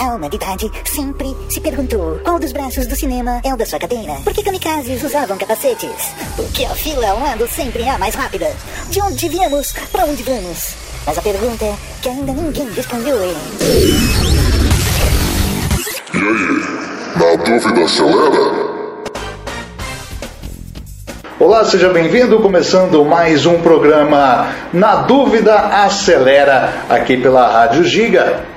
A humanidade sempre se perguntou qual dos braços do cinema é o da sua cadeira. Por que kamikazes usavam capacetes? Por que a fila ao lado sempre é a mais rápida? De onde viemos? Para onde vamos? Mas a pergunta é que ainda ninguém respondeu é... E aí, na dúvida acelera? Olá, seja bem-vindo. Começando mais um programa Na Dúvida Acelera, aqui pela Rádio Giga.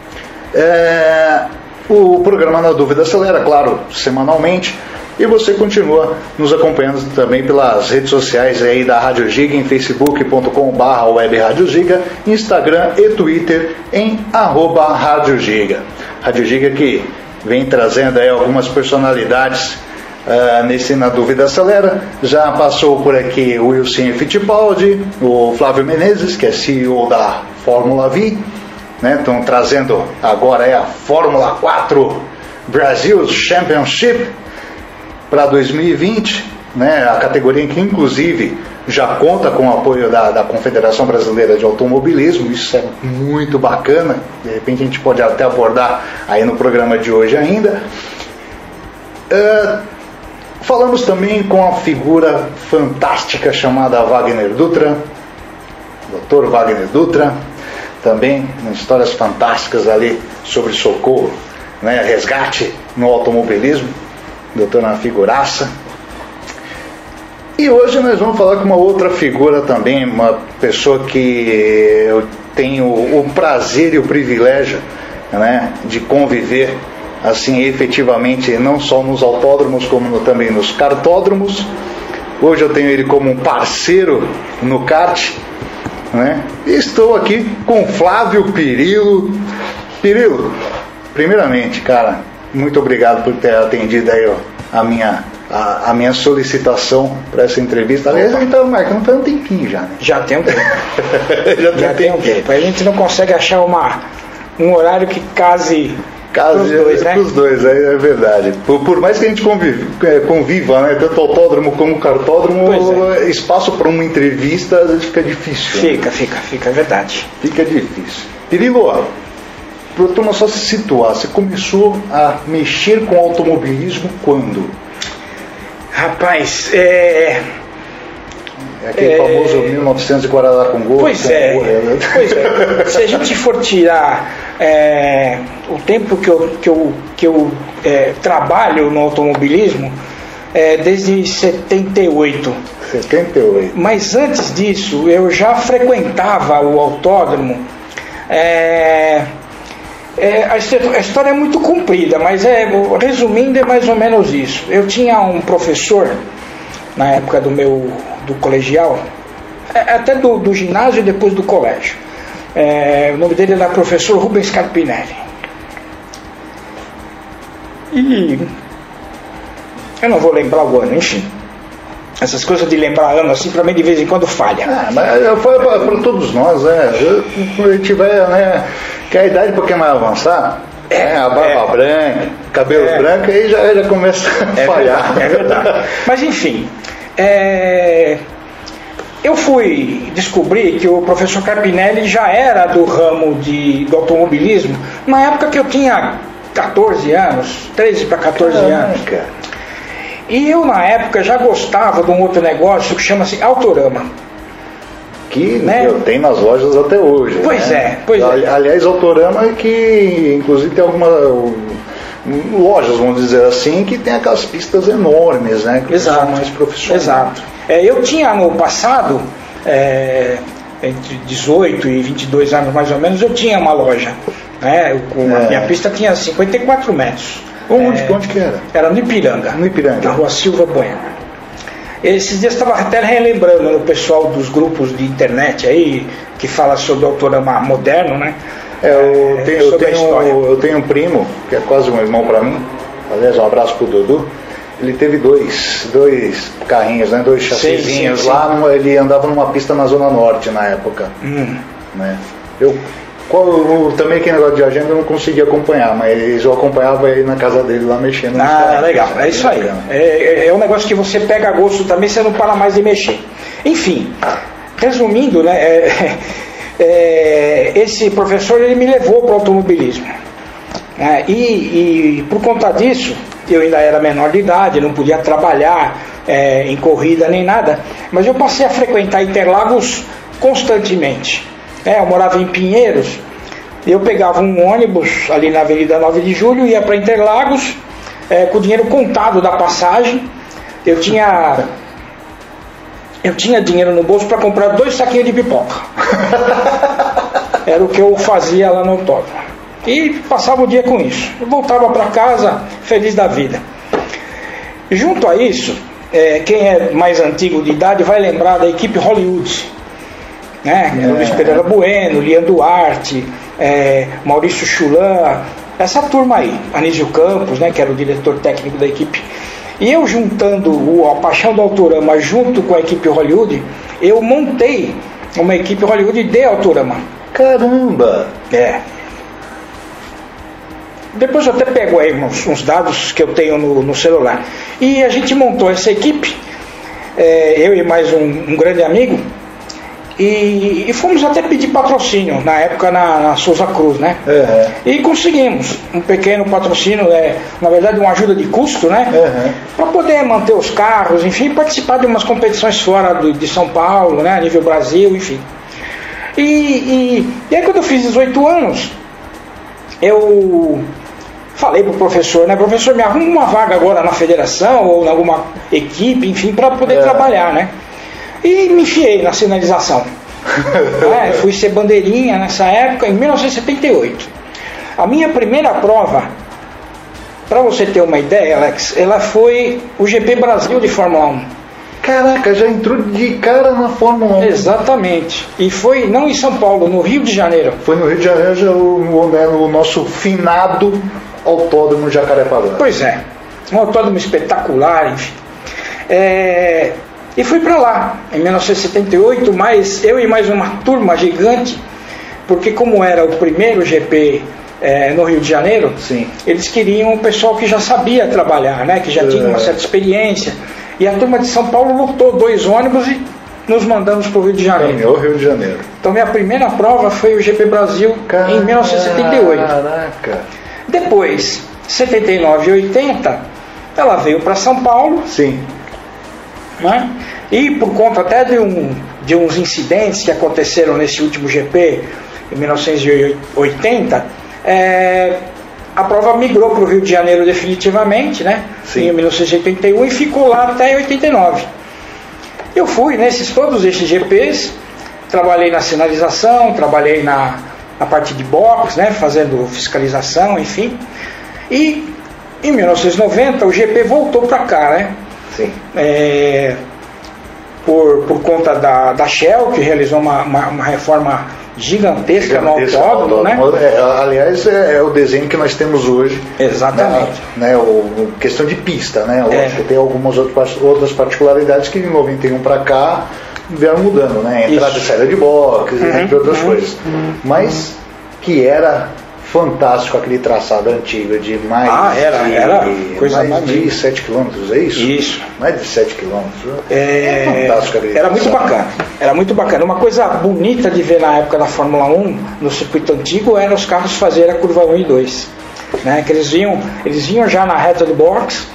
É, o programa Na Dúvida Acelera, claro, semanalmente. E você continua nos acompanhando também pelas redes sociais aí da Rádio Giga, em facebook.com.br web Rádio Giga, Instagram e Twitter em arroba Rádio Giga. Rádio Giga que vem trazendo aí algumas personalidades Uh, nesse Na Dúvida Acelera. Já passou por aqui o Wilson Fittipaldi, o Flávio Menezes, que é CEO da Fórmula V. Né? Estão trazendo agora é a Fórmula 4 Brasil Championship para 2020. Né? A categoria que inclusive já conta com o apoio da, da Confederação Brasileira de Automobilismo, isso é muito bacana, de repente a gente pode até abordar aí no programa de hoje ainda. Uh, Falamos também com a figura fantástica chamada Wagner Dutra, Dr. Wagner Dutra, também histórias fantásticas ali sobre socorro, né, resgate no automobilismo, doutor na figuraça. E hoje nós vamos falar com uma outra figura também, uma pessoa que eu tenho o prazer e o privilégio né, de conviver assim efetivamente não só nos autódromos como também nos cartódromos. Hoje eu tenho ele como um parceiro no kart, né? Estou aqui com Flávio Pirilo. Pirilo, primeiramente, cara, muito obrigado por ter atendido aí ó, a minha a, a, minha solicitação para essa entrevista. Aliás, a gente estava marcando faz um tempinho já, né? Já tem um tempo. já tem, já tem um tempo. A gente não consegue achar uma, um horário que case Caso os dois, né? Dois, é, é verdade. Por, por, mais que a gente convive, é, conviva, né? Tanto autódromo como cartódromo, é. espaço para uma entrevista às vezes fica difícil. Fica, né? fica, fica, é verdade. Fica difícil. Pirilo, para turma só se situar, você começou a mexer com automobilismo quando? Rapaz, é é aquele é... famoso 1900 Guarará com gol. Pois é, né? pois é. Se a gente for tirar é, o tempo que eu, que eu, que eu é, trabalho no automobilismo, é, desde 78. 78. Mas antes disso, eu já frequentava o autódromo. É, é, a história é muito comprida, mas é, resumindo, é mais ou menos isso. Eu tinha um professor, na época do meu do colegial, é, até do, do ginásio e depois do colégio. É, o nome dele era professor Rubens Carpinelli. E eu não vou lembrar o ano, enfim. Essas coisas de lembrar ano assim, para mim de vez em quando falha. Ah, mas foi para todos nós, né? Quando a gente vai, né? Que a idade um pouquinho mais avançar, é, é, a barba é, branca, cabelo é, branco, aí já, já começa a é falhar. Verdade, é verdade. Mas enfim, é, eu fui descobrir que o professor Carpinelli já era do ramo de, do automobilismo na época que eu tinha 14 anos, 13 para 14 Caraca. anos. E eu, na época, já gostava de um outro negócio que chama-se Autorama. Que né? tem nas lojas até hoje. Pois né? é, pois é. Aliás, Autorama é que, inclusive, tem alguma lojas, vamos dizer assim, que tem aquelas pistas enormes, né? Que Exato. mais profissionais. Exato. É, eu tinha no passado, é, entre 18 e 22 anos mais ou menos, eu tinha uma loja. Né? Eu, é. A minha pista tinha 54 metros. Onde, é, onde que era? Era no Ipiranga. No Ipiranga. Na rua Silva Bueno. Esses dias estava até relembrando no pessoal dos grupos de internet aí, que fala sobre o autorama moderno, né? É, eu, tenho, eu, tenho, eu tenho um primo, que é quase um irmão para mim, aliás, um abraço pro Dudu. Ele teve dois, dois carrinhos, né? dois chassizinhos lá, ele andava numa pista na Zona Norte na época. Hum. Né? Eu, qual, eu, também que negócio de agenda eu não conseguia acompanhar, mas eu acompanhava ele na casa dele lá mexendo. Ah, legal, é isso aí. É, é, é, um negócio que você pega gosto também, você não para mais de mexer. Enfim, resumindo, né? É, é, esse professor ele me levou para o automobilismo. né? e, e por conta disso, eu ainda era menor de idade, não podia trabalhar é, em corrida nem nada, mas eu passei a frequentar Interlagos constantemente. É, eu morava em Pinheiros, eu pegava um ônibus ali na Avenida 9 de Julho, ia para Interlagos, é, com o dinheiro contado da passagem. Eu tinha eu tinha dinheiro no bolso para comprar dois saquinhos de pipoca. Era o que eu fazia lá no autódromo. E passava o dia com isso. Eu voltava para casa feliz da vida. Junto a isso, é, quem é mais antigo de idade vai lembrar da equipe Hollywood. Né? É. Luiz Pereira Bueno, Lian Duarte, é, Maurício Chulan, essa turma aí, Anísio Campos, né, que era o diretor técnico da equipe. E eu juntando o, a Paixão do Autorama junto com a equipe Hollywood, eu montei uma equipe Hollywood de Autorama. Caramba! É. Depois eu até pego aí uns, uns dados que eu tenho no, no, celular. E a gente montou essa equipe, é, eu e mais um, um grande amigo, e, e, fomos até pedir patrocínio, na época na, na Souza Cruz, né? Uhum. E conseguimos um pequeno patrocínio, é, na verdade uma ajuda de custo, né? Uhum. Para poder manter os carros, enfim, participar de umas competições fora do, de São Paulo, né? A nível Brasil, enfim. E, e, e aí quando eu fiz 18 anos, eu falei pro professor, né? Professor, me arruma uma vaga agora na federação ou em alguma equipe, enfim, para poder é. trabalhar, né? E me enfiei na sinalização. é, fui ser bandeirinha nessa época, em 1978. A minha primeira prova, para você ter uma ideia, Alex, ela foi o GP Brasil de Fórmula 1. Caraca, já entrou de cara na Fórmula 1. Exatamente. E foi não em São Paulo, no Rio de Janeiro. Foi no Rio de Janeiro, já o, o, o nosso finado autódromo Jacarepaguá. Pois é. Um autódromo espetacular, enfim. É, e fui para lá, em 1978, mas eu e mais uma turma gigante, porque como era o primeiro GP é, no Rio de Janeiro, Sim. eles queriam um pessoal que já sabia trabalhar, né, que já tinha uma é. certa experiência. E a turma de São Paulo lotou dois ônibus e nos mandamos para o Rio de Janeiro. Caminhou Rio de Janeiro. Então minha primeira prova foi o GP Brasil Caraca. em 1978. Caraca. Depois, 79 e 80, ela veio para São Paulo. Sim né? E por conta até de, um, de uns incidentes que aconteceram nesse último GP, em 1980, é, a prova migrou para o Rio de Janeiro definitivamente, né? Sim. Em 1981 e ficou lá até 89. Eu fui nesses todos esses GPs, trabalhei na sinalização, trabalhei na, na parte de box, né? Fazendo fiscalização, enfim. E em 1990 o GP voltou para cá, né? Sim. É, por, por conta da, da Shell, que realizou uma, uma, uma reforma gigantesca, gigantesca no autódromo, né? É, aliás, é, é, o desenho que nós temos hoje. Exatamente. Né, né o, questão de pista, né? Lógico é. que tem algumas outras particularidades que de 91 para cá vieram mudando, né? Entrada Isso. e saída de box, uhum, entre outras uhum, coisas. Uhum. Mas que era fantástico aquele traçado antigo de mais ah, era, de, era coisa mais de 7 km, é isso? Isso. Mais de 7 km. É, é fantástico aquele Era muito bacana. Era muito bacana. Uma coisa bonita de ver na época da Fórmula 1, no circuito antigo, era os carros fazerem a curva 1 e 2. Né? Que eles vinham, eles vinham já na reta do box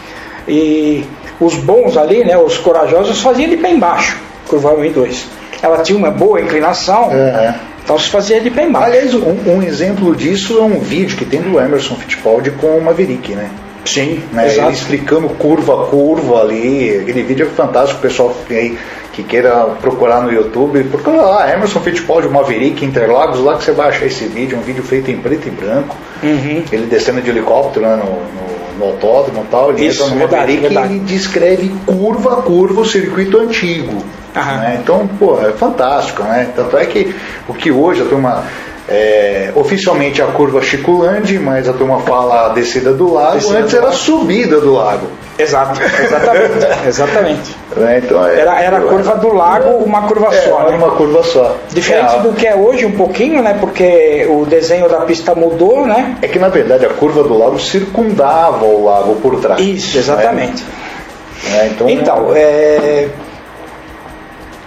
e os bons ali, né, os corajosos, faziam de pé embaixo, curva 1 e 2. Ela tinha uma boa inclinação. Uhum então se fazia de pé embaixo. Aliás, um, um, exemplo disso é um vídeo que tem do Emerson Fittipaldi com o Maverick, né? Sim, né? Ele explicando curva a curva ali. Aquele vídeo é fantástico, o pessoal que, que queira procurar no YouTube. Procura lá, Emerson Fittipaldi, Maverick, Interlagos, lá que você vai achar esse vídeo. Um vídeo feito em preto e branco. Uhum. Ele descendo de helicóptero né, no, no, no autódromo e tal. Ele Isso, entra no verdade, Maverick verdade. e ele descreve curva a curva o circuito antigo. Né? Então, pô, é fantástico, né? Tanto é que o que hoje a turma. É, oficialmente a curva Chiculande, mas a turma fala a descida do lago, descida antes do era lago. subida do lago. Exato, exatamente. exatamente. É, então, é, era era a curva do lago, uma curva é, só. Né? Uma curva só. Diferente do que é hoje um pouquinho, né? Porque o desenho da pista mudou, né? É que na verdade a curva do lago circundava o lago por trás. Isso, exatamente. Né? então, então é,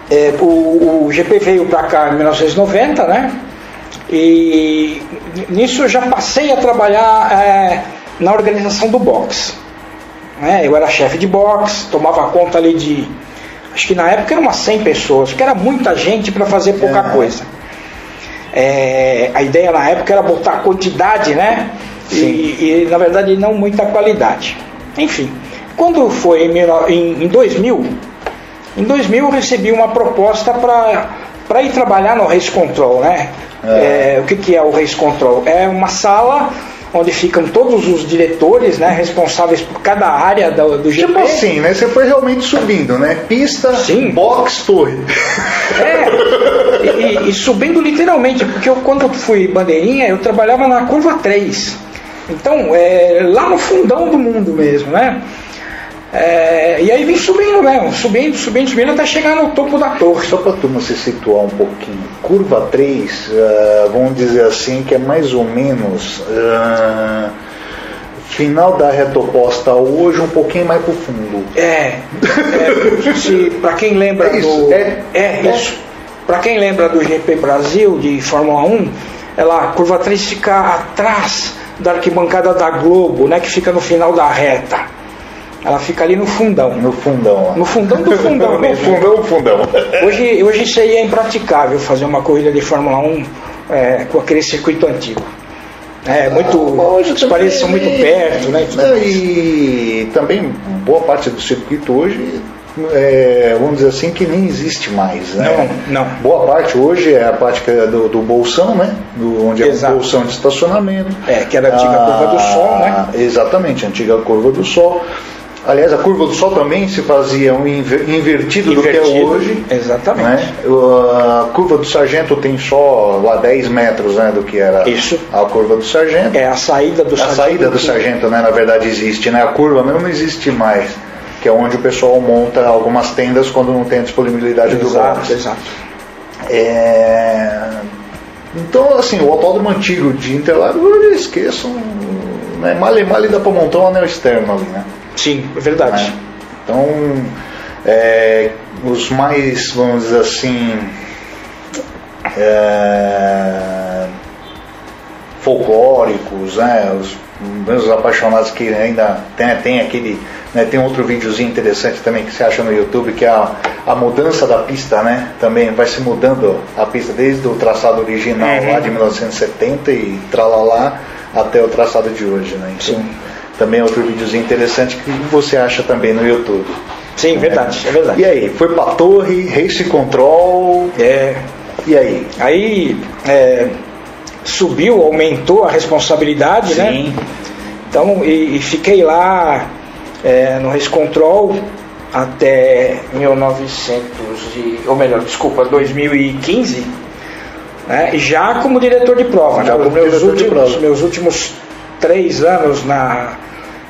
é, o, o, GP veio para cá em 1990, né? E nisso eu já passei a trabalhar é, na organização do box. Né? Eu era chefe de box, tomava conta ali de. Acho que na época eram umas 100 pessoas, que era muita gente para fazer pouca é. coisa. É, a ideia na época era botar quantidade, né? E, e, na verdade não muita qualidade. Enfim, quando foi em, em, em 2000, em 2000 eu recebi uma proposta para ir trabalhar no Race Control, né? É. É, o que, que é o Race Control? É uma sala onde ficam todos os diretores, né, responsáveis por cada área do, do GP. Tipo assim, né? Você foi realmente subindo, né? Pista, Sim. box, torre. É, e, e, subindo literalmente, porque eu, quando eu fui bandeirinha, eu trabalhava na curva 3. Então, é, lá no fundão do mundo mesmo, né? É, e aí vem subindo mesmo, subindo, subindo, subindo até chegar no topo da torre. Só para a turma se situar um pouquinho, curva 3, uh, ah, vamos dizer assim, que é mais ou menos uh, final da reta oposta hoje, um pouquinho mais para o fundo. É, é para quem lembra é isso, do. É, é isso. Para quem lembra do GP Brasil de Fórmula 1, ela, a curva 3 fica atrás da arquibancada da Globo, né, que fica no final da reta. Ela fica ali no fundão. No fundão. No fundão do fundão mesmo. no fundão, fundão. Hoje, hoje isso aí é impraticável fazer uma corrida de Fórmula 1 é, com aquele circuito antigo. É muito. Ah, hoje os paredes são muito perto, né? E, e também boa parte do circuito hoje é, vamos dizer assim, que nem existe mais. Né? Não, não. Boa parte hoje é a parte é do, do bolsão, né? Do, onde Exato. é o bolsão de estacionamento. É, que era a antiga ah, curva do sol, né? Exatamente, a antiga curva do sol. Aliás, a curva do Sol também se fazia um invertido, invertido, do que é hoje. Exatamente. Né? A curva do Sargento tem só lá 10 metros né, do que era Isso. a curva do Sargento. É a saída do a Sargento. A saída do Sargento, né, na verdade, existe. Né? A curva mesmo não existe mais. Que é onde o pessoal monta algumas tendas quando não tem a disponibilidade exato, do box. Exato. É... Então, assim, o autódromo antigo de Interlagos, esqueçam. Né? Mal e mal dá para montar um anel externo ali, né? Sim, é verdade. Né? Então, é, os mais, vamos dizer assim, é, folclóricos, né, os meus apaixonados que ainda tem, tem aquele, né, tem outro videozinho interessante também que você acha no YouTube que é a, a mudança da pista, né, também vai se mudando a pista desde o traçado original uhum. lá de 1970 e tralalá até o traçado de hoje, né, então, Sim também é outro videozinho interessante que você acha também no YouTube. Sim, verdade, é verdade. E aí, foi pra torre, Race Control. É. E aí? Aí é, subiu, aumentou a responsabilidade, né? Sim. né? Então, e, e fiquei lá é, no Race Control até 1900 e, ou melhor, desculpa, 2015, né? já como diretor de prova. Já né? meus, últimos, prova. meus últimos três anos na,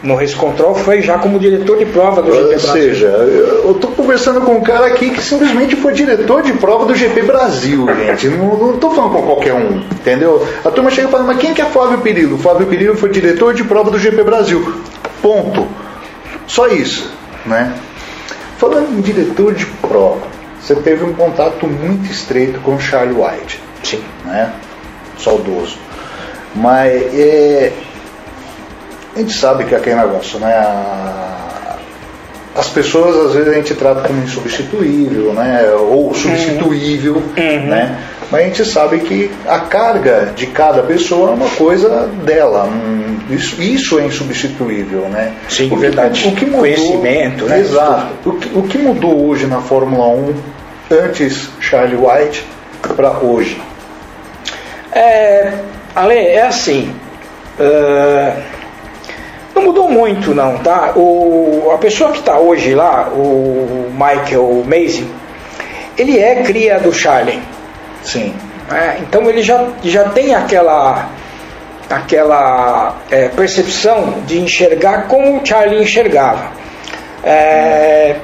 no Race Control foi já como diretor de prova do GP Ou seja, eu estou conversando com um cara aqui que simplesmente foi diretor de prova do GP Brasil, gente. Não estou falando com qualquer um, entendeu? A turma chega e fala, mas quem que é Flávio Perillo? Flávio Perillo foi diretor de prova do GP Brasil. Ponto. Só isso, né? Falando em diretor de prova, você teve um contato muito estreito com o Charlie White. Sim. Né? Saudoso. Mas é, a gente sabe que é aquele negócio, né? as pessoas às vezes a gente trata como insubstituível, né? Ou substituível, uhum. né? Mas a gente sabe que a carga de cada pessoa é uma coisa dela. Isso, isso é insubstituível, né? Sim, o que, verdade. O que mudou, Conhecimento, né? Exato. O que, o que mudou hoje na Fórmula 1, antes Charlie White, para hoje? É, Ale, é assim. Uh não mudou muito não, tá? O, a pessoa que está hoje lá, o Michael Mason, ele é cria do Charlie. Sim. É, então ele já, já tem aquela aquela é, percepção de enxergar como o Charlie enxergava. É,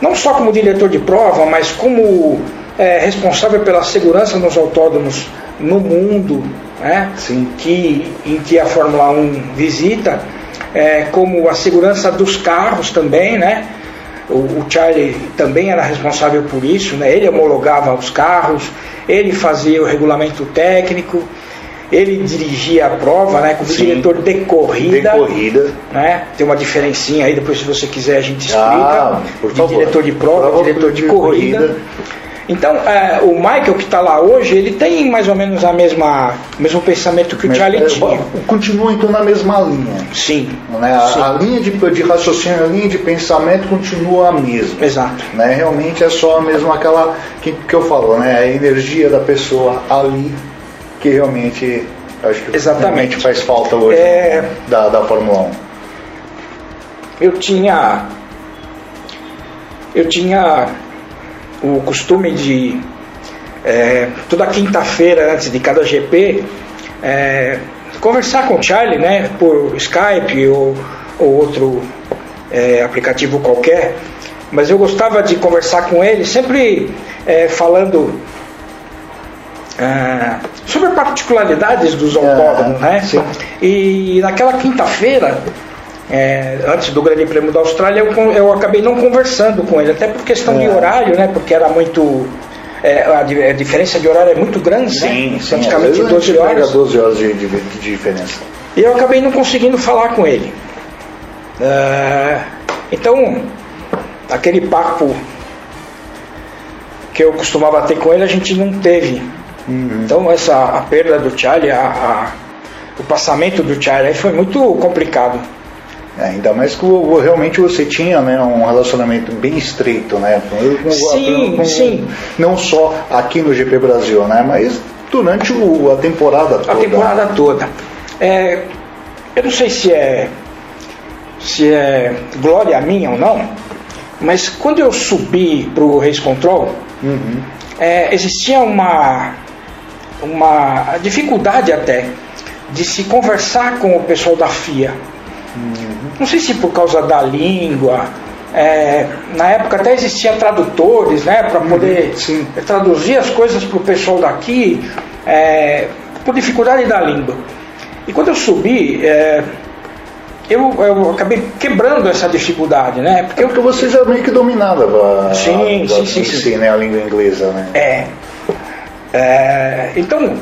não só como diretor de prova, mas como é, responsável pela segurança nos autódromos no mundo, né? Sim. Que, em que a Fórmula 1 visita é, como a segurança dos carros também, né? O, o, Charlie também era responsável por isso, né? Ele homologava os carros, ele fazia o regulamento técnico, ele dirigia a prova, né, como Sim. diretor de corrida. De corrida. Né? Tem uma diferencinha aí, depois se você quiser a gente explica. Ah, por de favor. diretor de prova, Prova diretor de, de corrida. corrida. Então, é, o Michael que está lá hoje, ele tem mais ou menos a mesma, o mesmo pensamento que o Mas, Charlie é, tinha. Continua então na mesma linha. Sim. Né? A, Sim. a linha de, de raciocínio, a linha de pensamento continua a mesma. Exato. Né? Realmente é só mesmo aquela que, que eu falo, né? a energia da pessoa ali que realmente acho que Exatamente. faz falta hoje É. da, da Fórmula 1. Eu tinha. Eu tinha o costume de. é, toda quinta-feira, antes de cada GP, é, conversar com o Charlie, né? Por Skype ou, ou outro é, aplicativo qualquer. Mas eu gostava de conversar com ele, sempre é, falando é, sobre particularidades dos autódromos, né? sim. E naquela quinta-feira, é, antes do Grande Prêmio da Austrália, eu, eu acabei não conversando com ele, até por questão de É. horário, né? Porque era muito. é, a, a diferença de horário é muito grande, né? às praticamente vezes a 12 gente pega horas. 12 horas de, de, de diferença. E eu acabei não conseguindo falar com ele. É, então, aquele papo que eu costumava ter com ele, a gente não teve. Então, essa, a perda do Charlie, a, a- o passamento do Charlie aí foi muito complicado. É, ainda mais que realmente você tinha né, um relacionamento bem estreito, né? com- Sim, com- sim. Não só aqui no GP Brasil, né? Mas durante o- a temporada toda. A temporada toda. É, eu não sei se é se é glória minha ou não, mas quando eu subi para o Race Control, Uhum. é, existia uma, uma dificuldade até de se conversar com o pessoal da FIA. Não sei se por causa da língua. é, na época até existiam tradutores, né, para poder sim. traduzir as coisas para o pessoal daqui, é, por dificuldade da língua. E quando eu subi, é, eu, eu acabei quebrando essa dificuldade, né? Porque É porque você já meio que dominava a, Sim, a, sim, a- sim, em sim. si, né, a língua inglesa, né? É. É, então,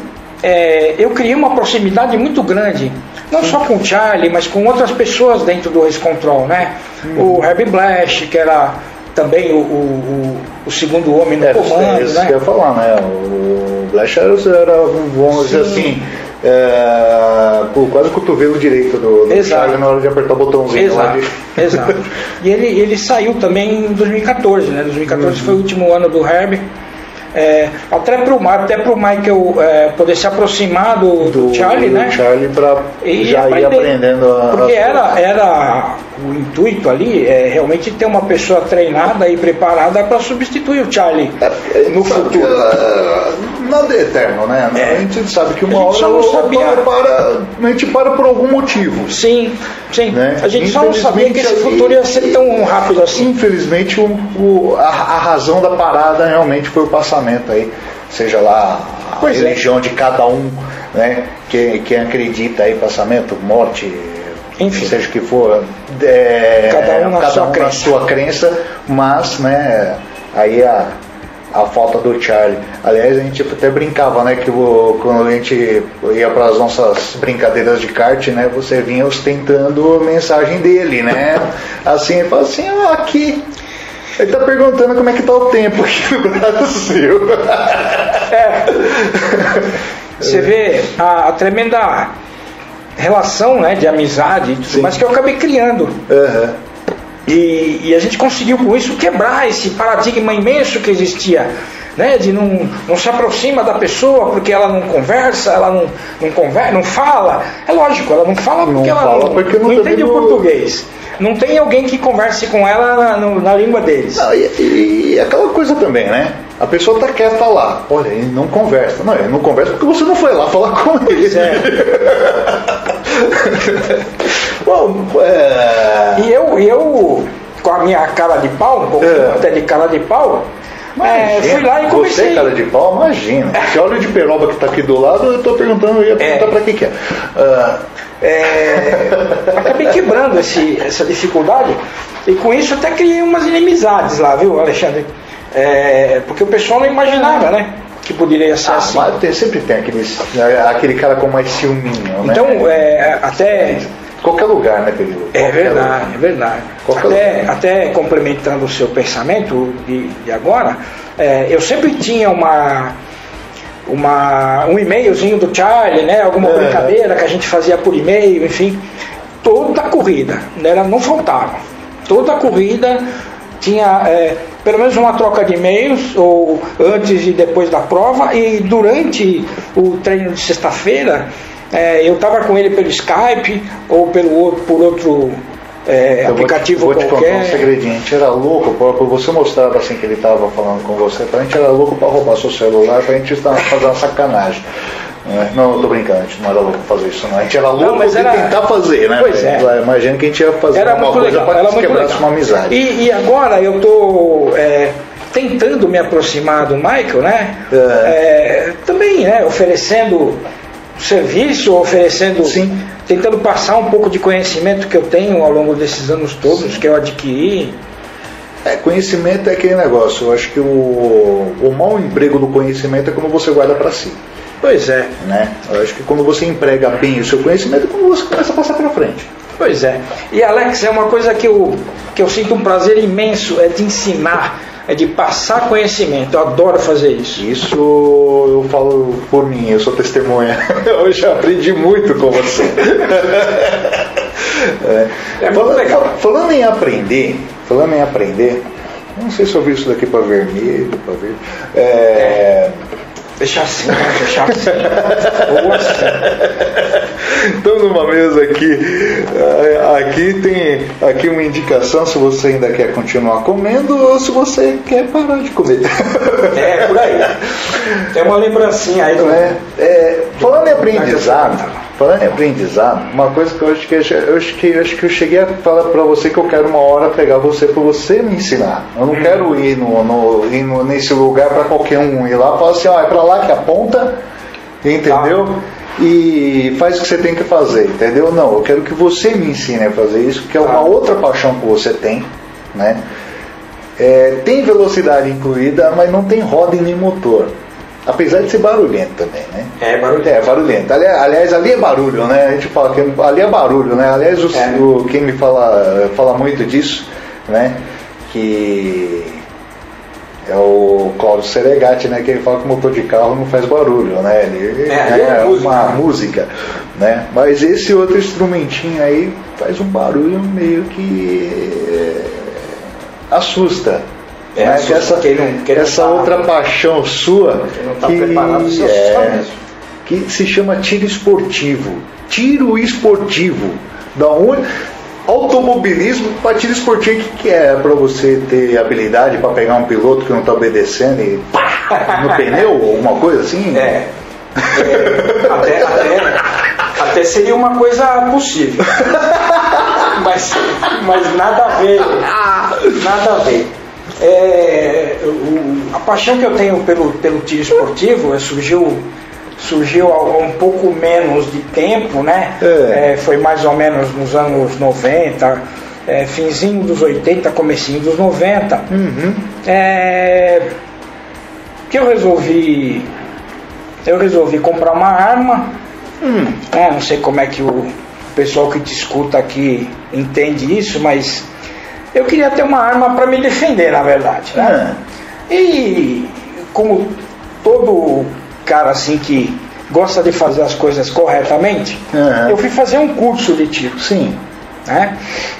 é, eu criei uma proximidade muito grande, não só com o Charlie, mas com outras pessoas dentro do Race Control, né? O Herbie Blash, que era também o, o, o- segundo homem no Era comando, isso que eu né? ia falar, né? O Blash era, era vamos dizer Sim. assim, é, pô, quase o cotovelo direito do, do. Charlie na hora de apertar o botãozinho lá Exato, de... exato. E ele, ele saiu também em 2014, né? 2014 foi o último ano do Herbie. É, até para o até pro Michael é, poder se aproximar do, do Charlie, do né? Charlie pra E já ir aprendendo a, Porque era, era o intuito ali é realmente ter uma pessoa treinada e preparada para substituir o Charlie no Sabe que, futuro. Nada é eterno, né? É. A gente sabe que uma hora para, para, a gente para por algum motivo. Sim, sim. Né? A gente só não sabia que esse futuro ia ser tão rápido assim. Infelizmente, o, o- a, a razão da parada realmente foi o passamento aí. Seja lá a Pois é. religião de cada um, né? Quem, quem acredita aí, passamento, morte, Enfim. seja o que for, é, Cada um na sua na crença. sua crença, mas, né, aí a, a falta do Charlie. Aliás, a gente até brincava, né, que o- quando a gente ia para as nossas brincadeiras de kart, né, você vinha ostentando a mensagem dele, né? Assim, ele fala assim, ó, aqui. Ele tá perguntando como é que tá o tempo aqui no Brasil. Você vê a, a tremenda relação né, de amizade mais que eu acabei criando. Aham. E, e a gente conseguiu com isso quebrar esse paradigma imenso que existia, né? De não, não se aproxima da pessoa porque ela não conversa, ela não, não conversa, não fala. É lógico, ela não fala porque ela fala não, porque não não entende o português. Não tem alguém que converse com ela na, no- na língua deles. Não, e, e- aquela coisa também, né? A pessoa tá quieta lá. Olha, ele não conversa. Não, ele não conversa porque você não foi lá falar com ele. É. Bom, é... E eu, eu, com a minha cara de pau, um pouquinho É. até de cara de pau, é, fui lá e comecei. Você, cara de pau, imagina. Se olha o de peroba que tá aqui do lado, eu tô perguntando, eu ia perguntar pra que que é. É, acabei quebrando esse, essa dificuldade e com isso até criei umas inimizades lá, viu, Alexandre? É, porque o pessoal não imaginava, né? Que poderia ser Ah, assim. tem- sempre tem aqueles, aquele cara com mais ciúminho, né? Então, é, até Qualquer lugar, né, Pedro? É Qualquer verdade, lugar. é verdade. Qualquer Até, lugar. até complementando o seu pensamento de, de agora, é, eu sempre tinha uma, uma, um e-mailzinho do Charlie, né? Alguma É. brincadeira que a gente fazia por e-mail, enfim. Toda a corrida, né, ela não faltava. Toda a corrida tinha é, pelo menos uma troca de e-mails, ou antes e depois da prova, e durante o treino de sexta-feira, é, eu estava com ele pelo Skype ou pelo outro, por outro é, Eu vou te- aplicativo vou te, contar um qualquer. segredinho. A gente era louco, por- por você mostrava assim que ele estava falando com você, a gente era louco para roubar seu celular, pra gente estar- fazer uma sacanagem. Né? Não, eu tô brincando, a gente não era louco pra fazer isso, não. A gente era louco de era- tentar fazer, né? Pois é. Imagina que a gente ia fazer Era uma coisa legal, para era que muito quebrasse legal. uma amizade. E, e agora eu estou tentando me aproximar do Michael, né? É. É, também, né? Oferecendo serviço, oferecendo, Sim. tentando passar um pouco de conhecimento que eu tenho ao longo desses anos todos que eu adquiri. É, conhecimento é aquele negócio. Eu acho que o, o mau emprego do conhecimento é quando você guarda para si. Pois é, Né? Eu acho que quando você emprega bem o seu conhecimento é quando você começa a passar para frente. pois é. E Alex, é uma coisa que eu, que eu sinto um prazer imenso, é de ensinar, é de passar conhecimento. Eu adoro fazer isso. Isso eu falo por mim, eu sou testemunha. Eu já aprendi muito com você. É. É falando, legal. fal- falando em aprender, falando em aprender, não sei se eu vi isso daqui para vermelho, para verde. É, Deixar assim, deixar assim. Ou assim. Estamos numa mesa aqui. eh, Aqui tem aqui uma indicação se você ainda quer continuar comendo ou se você quer parar de comer. É, por aí. Tem uma lembrancinha aí do. É, é, falando em aprendizado, falando em aprendizado, uma coisa que eu acho que eu, acho que eu acho que eu cheguei a falar para você que eu quero uma hora pegar você para você me ensinar. Eu não quero ir no, no- ir no- nesse lugar para qualquer um ir lá e falar assim, ó, é para lá que aponta, entendeu? E faz o que você tem que fazer, entendeu? Não, eu quero que você me ensine a fazer isso, que é uma Tá. outra paixão que você tem, né? É, tem velocidade incluída, mas não tem roda e nem motor. Apesar de ser barulhento também, né? É, barulhento. É, barulhento. Ali- Aliás, ali é barulho, né? A gente fala que ali é barulho, né? Aliás, o, É. o- quem me fala, fala muito disso, né? Que é o Cláudio Seregatti, né? Que ele fala que o motor de carro não faz barulho, né? Ele É, ali é música, uma música, né? Mas esse outro instrumentinho aí faz um barulho meio que é, assusta. É, assusta Que essa, quem não- quem essa tá- outra paixão sua tá que, é, que se chama tiro esportivo. Tiro esportivo. Da onde? Automobilismo para tiro esportivo, o que, que é para você ter habilidade para pegar um piloto que não está obedecendo e pá, no pneu, alguma coisa assim? É. É, até, até, até seria uma coisa possível. Mas, mas nada a ver. Nada a ver. É, o- a paixão que eu tenho pelo, pelo tiro esportivo é, surgiu, surgiu há um pouco menos de tempo, né? É. É, foi mais ou menos nos anos 90, é, finzinho dos 80, comecinho dos 90. Uhum. É, que eu resolvi eu resolvi comprar uma arma Hum. né, não sei como é que o pessoal que te escuta aqui entende isso mas eu queria ter uma arma para me defender na verdade né? É. e como todo cara assim que gosta de fazer as coisas corretamente Aham. eu fui fazer um curso de tiro Sim. né?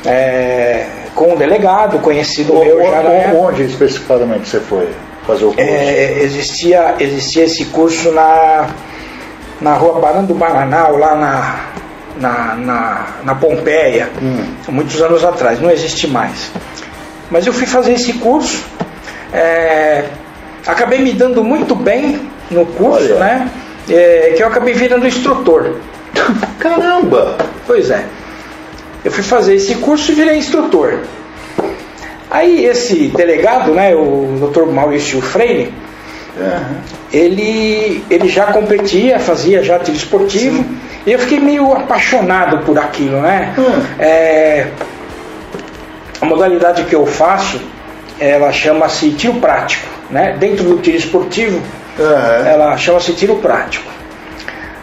É, com um delegado conhecido O- meu o- já época. onde especificadamente você foi fazer o curso? É, existia, existia esse curso na, na rua Barão do Bananal, lá na, na, na, na Pompeia, Hum. muitos anos atrás, não existe mais. Mas eu fui fazer esse curso, é, acabei me dando muito bem no curso, Olha. né? É, que eu acabei virando instrutor. Caramba! Pois é. Eu fui fazer esse curso e virei instrutor. Aí esse delegado, né, o Dr. Maurício Freire, Aham. ele, ele já competia, fazia já tiro esportivo, e eu fiquei meio apaixonado por aquilo, né? Hum. É, a modalidade que eu faço, ela chama-se tiro prático, né? Dentro do tiro esportivo, Aham. Ela chama-se tiro prático.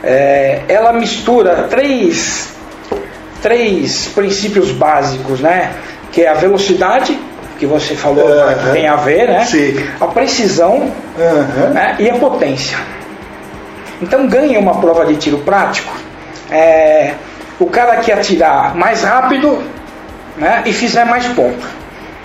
É, ela mistura três, três princípios básicos, né? Que é a velocidade, que você falou Aham. que tem a ver, né? Sim. A precisão Aham. né? e a potência. Então ganha uma prova de tiro prático é, o cara que atirar mais rápido né, e fizer mais ponto.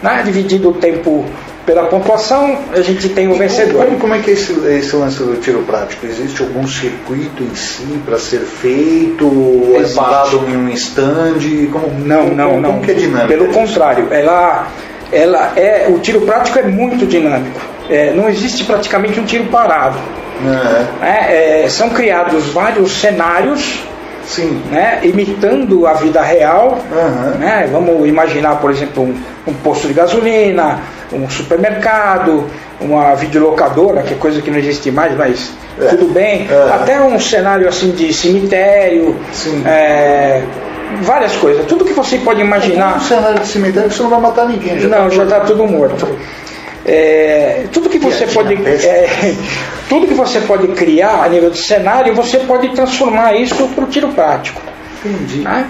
Né? Dividido o tempo pela pontuação, a gente tem o vencedor. Como, como é que é esse, esse lance do tiro prático? Existe algum circuito em si para ser feito? É Existe. parado em um stand? Como, Não, como, não, como, não. Como é? Pelo disso? contrário, ela, ela é, o tiro prático é muito dinâmico. É, não existe praticamente um tiro parado. Aham. né? É, são criados vários cenários Sim. né, imitando a vida real. Aham. né? Vamos imaginar, por exemplo, um, um posto de gasolina, um supermercado, uma videolocadora, que é coisa que não existe mais, mas É. tudo bem. É. Até um cenário assim de cemitério, Sim. é, várias coisas. Tudo que você pode Um imaginar. cenário de cemitério que você não vai matar ninguém. Não, já está tudo morto. É, tudo que você pode é, tudo que você pode criar a nível de cenário você pode transformar isso para o tiro prático Entendi. né?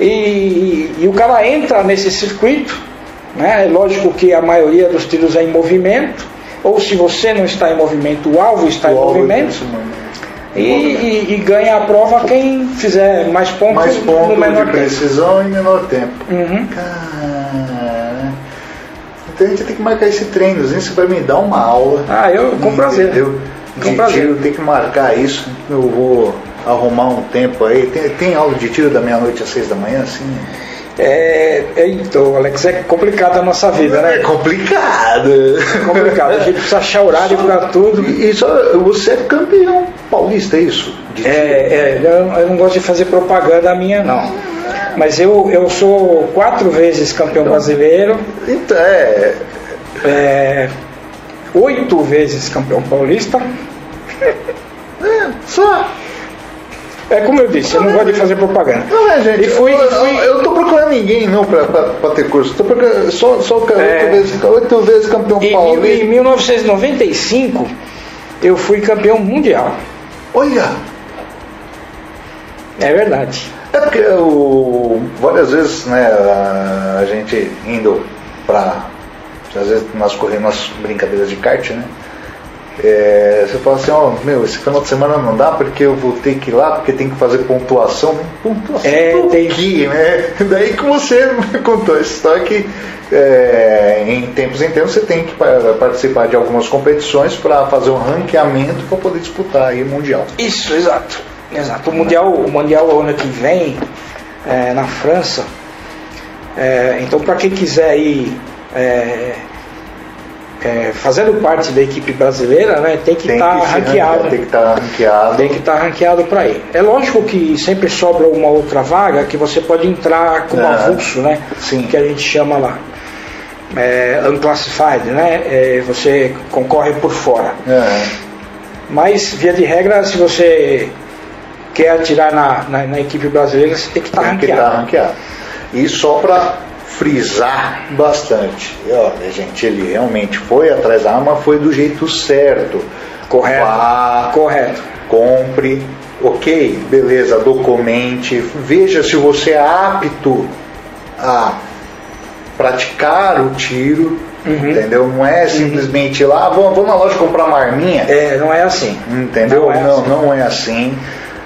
e, e- e o cara entra nesse circuito né? é lógico que a maioria dos tiros é em movimento ou se você não está em movimento o alvo está em O alvo é movimento e, e- e ganha a prova quem fizer mais pontos Mais menor de tempo precisão em menor tempo. Uhum. Cara. Então a gente tem que marcar esse treinozinho, você vai me dar uma aula. ah eu com prazer Entendeu? Com De prazer. tiro, tem que marcar isso. Eu vou arrumar um tempo aí. Tem, tem aula de tiro da meia-noite às seis da manhã, assim? É, é, então, Alex, é complicado a nossa vida, É né? complicado. É complicado, a gente precisa achar horário para tudo. Só, você é campeão paulista, é isso? É, é, eu, eu não gosto de fazer propaganda minha, não. Mas eu, eu sou quatro vezes campeão brasileiro, Então, é. é, oito vezes campeão paulista. é só. É como eu disse, eu não gosto de fazer propaganda. Não é, gente. E fui- eu, fui- eu tô procurando ninguém não pra, pra, pra ter curso. Tô procurando só, só É. oito, vezes, oito vezes campeão E, em- em paulista. 1995 eu fui campeão mundial. Olha! É verdade. É porque o, várias vezes, né, a, gente indo pra. Às vezes nós corremos umas brincadeiras de kart, né? É, você fala assim, ó, meu, esse final de semana não dá porque eu vou ter que ir lá, porque tem que fazer pontuação. Pontuação É, tem- quê, né? Daí que você me contou essa história que é, em tempos em tempos você tem que pa- participar de algumas competições para fazer um ranqueamento para poder disputar aí o Mundial. Isso, exato. Exato. O Mundial, o mundial ano que vem, é, na França. É, então, para quem quiser ir é, é, fazendo parte da equipe brasileira, né, tem que estar que se ranqueado. ranquear, tem que estar ranqueado. Tem que estar ranqueado para ir. É lógico que sempre sobra uma outra vaga que você pode entrar como Ah, avulso, né? sim. Que a gente chama lá. É, unclassified, né? É, você concorre por fora. É. Mas, via de regra, se você quer atirar na, na, na equipe brasileira, você tem que estar tem que ranqueado. estar ranqueado. E só para frisar bastante, olha, gente, ele realmente foi atrás da arma, foi do jeito certo. Correto. Vá, Correto. compre, ok, beleza, documente, veja se você é apto a praticar o tiro, Uhum. entendeu? Não é simplesmente ir lá, vou, vou na loja comprar uma arminha. É, não é assim. Entendeu? Não é Não, assim. não é assim.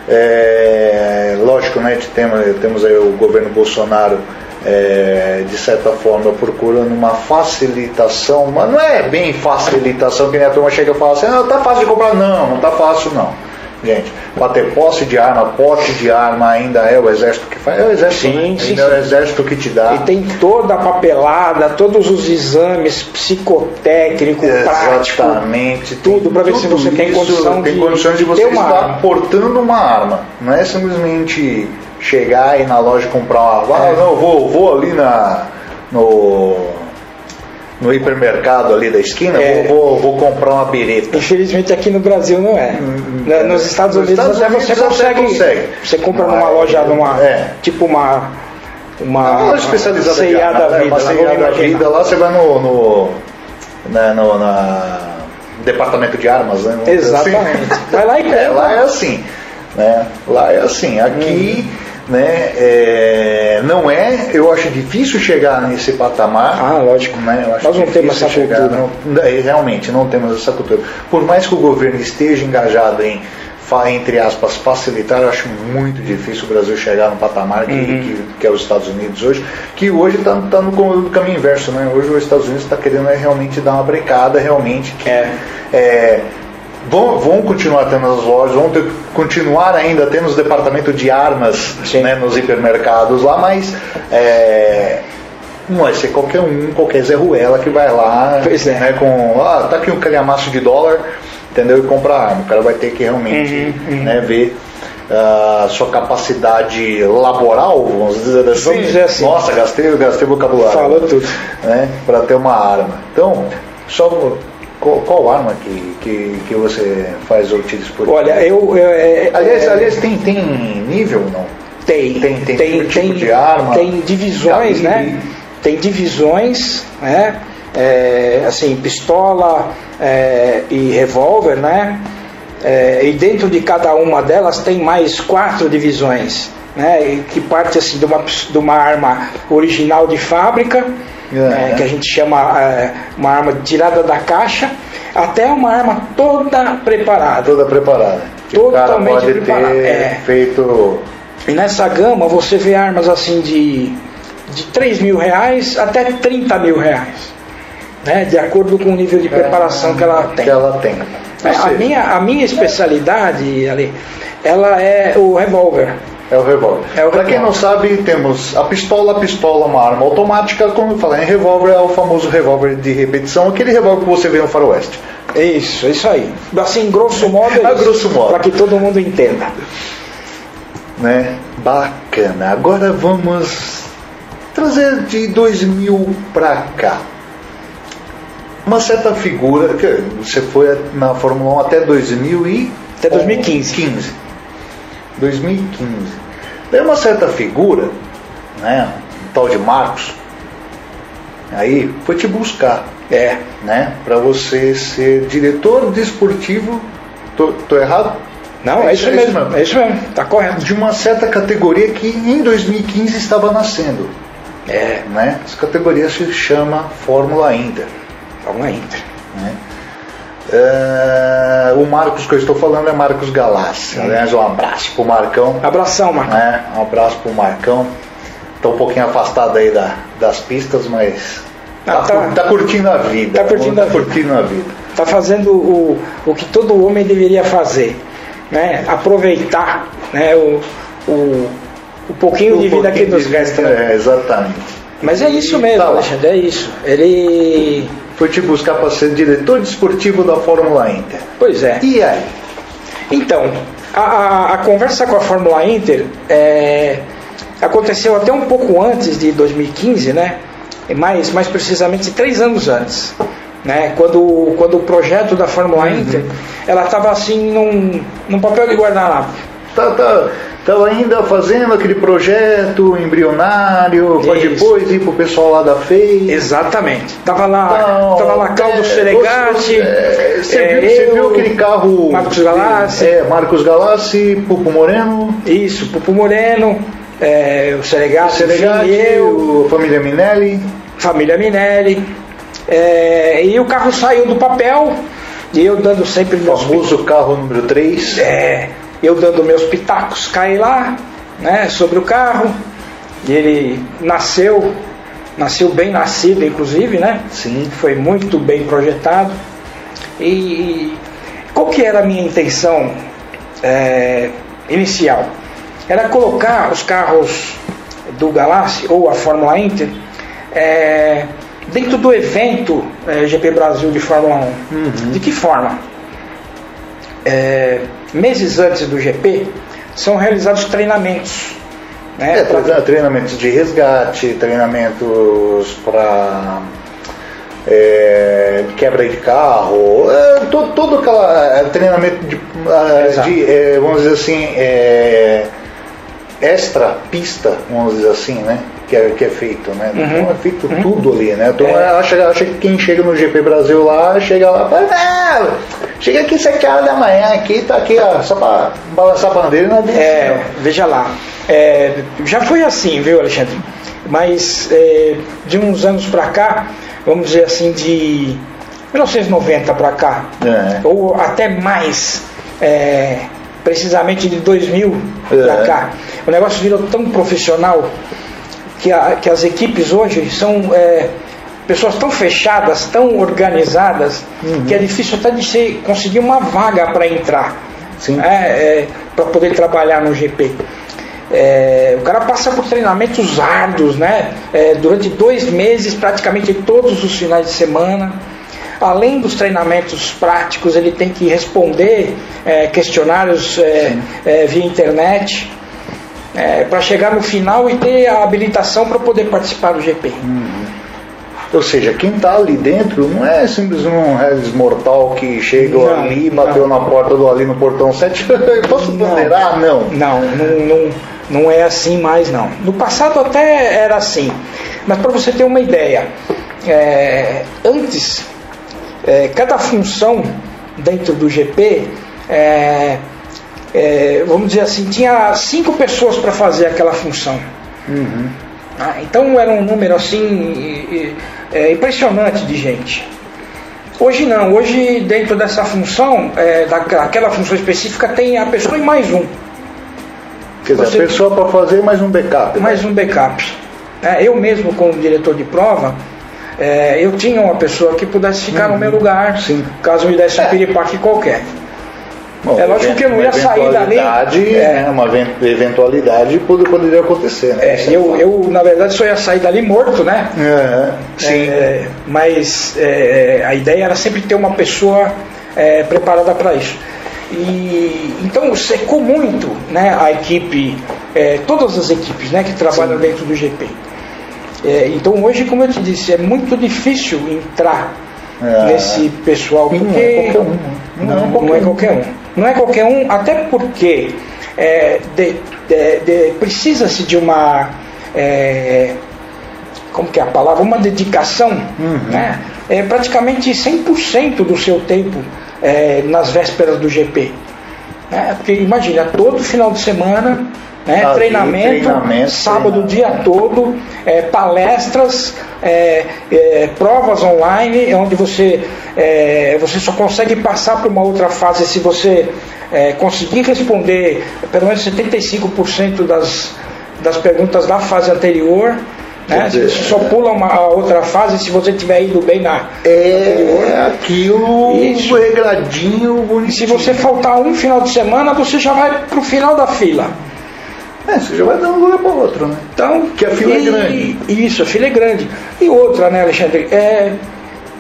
É, lógico, né, temos, temos aí o governo Bolsonaro, é, de certa forma, procurando uma facilitação, mas não é bem facilitação, que nem a turma chega e fala assim, não, tá fácil de comprar. Não, não tá fácil não. Gente, para ter posse de arma, porte de arma ainda é o exército que faz, é o exército, Sim, né? sim, ainda é o sim. exército que te dá. E tem toda a papelada, todos os exames psicotécnico, prático, Exatamente. tudo pra ver se você tem condição tem de condições de você ter uma estar arma. portando uma arma. Não é simplesmente chegar e ir na loja e comprar uma arma. É. Ah, não, vou, vou ali na, no, no hipermercado ali da esquina, É. vou, vou, vou comprar uma bereta. Infelizmente aqui no Brasil não é. Na- Nos Estados Nos Unidos Estados até Unidos você consegue, consegue. Você compra Mas- numa loja, numa. É. Tipo uma. Uma, Uma especializada arma, da né? vida. uma né? Vamos da vida, lá você vai no, no, né, no- na, departamento de armas, né? Assim. Exatamente. Vai lá e É, pega. lá é assim, né? Lá é assim. Aqui, né? é, não é. Eu acho difícil chegar nesse patamar. Ah, lógico. Né? Eu acho Nós não temos essa chegar, cultura. não- é, realmente, não temos essa cultura. Por mais que o governo esteja engajado em, entre aspas, facilitar, eu acho muito difícil o Brasil chegar no patamar que, Uhum. que, que é os Estados Unidos hoje, que hoje está no com- caminho inverso. Né? Hoje os Estados Unidos está querendo é, realmente dar uma brecada, realmente. Que, É. é, vão, vão continuar tendo as lojas, vão ter, continuar ainda tendo os departamentos de armas Sim. né, nos hipermercados lá, mas é, não vai ser qualquer um, qualquer Zé Ruela que vai lá é. né, com. Ah, tá aqui um calhamaço de dólar, entendeu? E compra arma. O cara vai ter que realmente Uhum, Né, ver. a sua capacidade laboral, vamos dizer assim. Vamos dizer assim. Nossa, gastei, gastei vocabulário. Falou tudo. Né, para ter uma arma. Então, só qual, qual arma que, que, que você faz o tiro esportivo? Olha, eu. eu- é- Aliás, é- aliás tem, tem nível não? Tem, Tem- tem tem, tipo tem, de arma, tem divisões, né? Tem divisões, né? É, assim, pistola é, e revólver, né? É, e dentro de cada uma delas tem mais quatro divisões, né? Que parte assim de uma, de uma arma original de fábrica, É. é, que a gente chama é, uma arma tirada da caixa, até uma arma toda preparada. Toda preparada. Totalmente preparada, é. feito. E nessa gama você vê armas assim de, de 3 mil reais até 30 mil reais. Né? De acordo com o nível de preparação que ela tem. Que ela tem. É, a, minha, a minha especialidade ali, ela é o revólver. É o revólver. É o Pra quem não sabe, temos a pistola. A pistola é uma arma automática. Como eu falei, em revólver é o famoso revólver de repetição. Aquele revólver que você vê no faroeste. Isso, é isso aí. Assim, grosso modo é A isso, grosso modo. Para que todo mundo entenda. Né? Bacana. Agora vamos trazer de 2000 pra cá. Uma certa figura, que você foi na Fórmula 1 até 2000 e Até 2015. 15. 2015. Daí uma certa figura, né, um tal de Marcos, aí foi te buscar, É. né, para você ser diretor desportivo, tô, tô errado? Não, é, isso mesmo. É isso mesmo. Tá correto. De uma certa categoria que em 2015 estava nascendo, É. né? Essa categoria se chama Fórmula Inter. Lá, Inter. né? É, o Marcos que eu estou falando é Marcos Galassi. Aliás, um abraço pro Marcão. Abração, Marco. né? Um abraço pro Marcão. Tá um pouquinho afastado aí da- das pistas, mas tá, Ah, tá. tá curtindo a vida. Tá curtindo tá a vida. curtindo a vida. Está fazendo o, o que todo homem deveria fazer, né? Aproveitar, né? O, o, o pouquinho de Um vida que pouquinho nos de- resta. É, exatamente. Mas é isso mesmo, tá. Alexandre, é isso. Ele, Foi te buscar para ser diretor desportivo da Fórmula Inter. pois é. E aí? Então, a, a, a conversa com a Fórmula Inter é, aconteceu até um pouco antes de 2015, né? Mais, mais precisamente três anos antes. Né? Quando, quando o projeto da Fórmula Inter ela estava assim num, num papel de guardanapo. Tá, tá, tava ainda fazendo aquele projeto embrionário para depois ir pro pessoal lá da FEI. Exatamente. Tava lá, tava lá Caldo é, Seregati. você- é, Você é, viu, você eu, viu aquele carro. Marcos Galassi. É, Marcos Galassi, Pupo Moreno, Isso, Pupo Moreno, é, o Seregati, Seregati, eu, o Família Minelli. família Minelli. É, e o carro saiu do papel, e eu dando sempre O meus famoso carro número 3. É, eu dando meus pitacos, caí lá, né, sobre o carro, e ele nasceu, nasceu bem nascido, inclusive, né? Sim. Foi muito bem projetado. E qual que era a minha intenção é, inicial? Era colocar os carros do Galassi ou a Fórmula Inter é, dentro do evento é, GP Brasil de Fórmula 1. De que forma? É, meses antes do GP são realizados treinamentos. Né, É, pra- treina- treinamentos de resgate, treinamentos para quebra de carro, é, todo, todo aquela é, treinamento de, Exato. de, é, vamos dizer assim, é, extra pista, vamos dizer assim, né? Que é, que é feito, né? Uhum. Então é feito tudo ali, né? Então acha, acha que quem chega no GP Brasil lá, chega lá, fala, "Ah, chega aqui 7 horas da manhã, aqui, tá aqui, ó, só pra balançar a bandeira e adianta, É, não. veja lá. É, já foi assim, viu, Alexandre? Mas é, de uns anos para cá, vamos dizer assim, de 1990 para cá, É. ou até mais, é, precisamente de 2000 para É. cá, o negócio virou tão profissional que, a- que as equipes hoje são é, pessoas tão fechadas, tão organizadas, Uhum. que é difícil até de se conseguir uma vaga para entrar Sim. para poder trabalhar no GP. É, o cara passa por treinamentos árduos, né? É, durante dois meses, praticamente todos os finais de semana. Além dos treinamentos práticos, ele tem que responder é, questionários é, é, via internet para chegar no final e ter a habilitação para poder participar do GP. Ou seja, quem está ali dentro não é simplesmente um Regis mortal que chega Não, ali, bateu não. na porta do ali no portão 7, posso Não. bandeirar? Não. Não, não, não, não é assim mais não. No passado até era assim, mas para você ter uma ideia, é, antes é, cada função dentro do GP, é, é, vamos dizer assim, tinha cinco pessoas para fazer aquela função. Ah, então era um número assim é, impressionante de gente. Hoje não, hoje dentro dessa função, é, daquela função específica, tem a pessoa e mais um. Quer dizer, Você- a pessoa para fazer mais um backup. né? mais um backup. É, eu mesmo, como diretor de prova, é, eu tinha uma pessoa que pudesse ficar no meu lugar, Uhum. Sim. caso me desse um É. piripaque qualquer. Bom, é lógico que eu não ia sair dali- É. né, Uma even- eventualidade pode- poderia acontecer, né? É, é eu, eu, na verdade, só ia sair dali morto, né? É, sim. É, mas é, a ideia era sempre ter uma pessoa é, preparada para isso. E, então secou muito né, a equipe, é, todas as equipes né, que trabalham dentro do GP. É, então hoje, como eu te disse, é muito difícil entrar É. nesse pessoal, Não porque é qualquer um, né? não, não é qualquer um. Não é qualquer um, até porque é, precisa-se de uma é, como que é a palavra? Uma dedicação, né? É praticamente 100% do seu tempo é, nas vésperas do GP. Né? Porque imagina, todo final de semana, né? Ali, treinamento, treinamento, sábado o dia todo, é, palestras, é, é, provas online, onde você, é, você só consegue passar para uma outra fase se você é, conseguir responder pelo menos 75% das, das perguntas da fase anterior. Né? Dizer, Você só pula uma, a outra fase se você tiver ido bem na É aquilo Isso. regradinho, E bonitinho. se você faltar um final de semana, você já vai para o final da fila. É, você já vai dando lugar para outro, né? Então, Que a fila é grande. Isso, a fila é grande. E outra, né, Alexandre? É,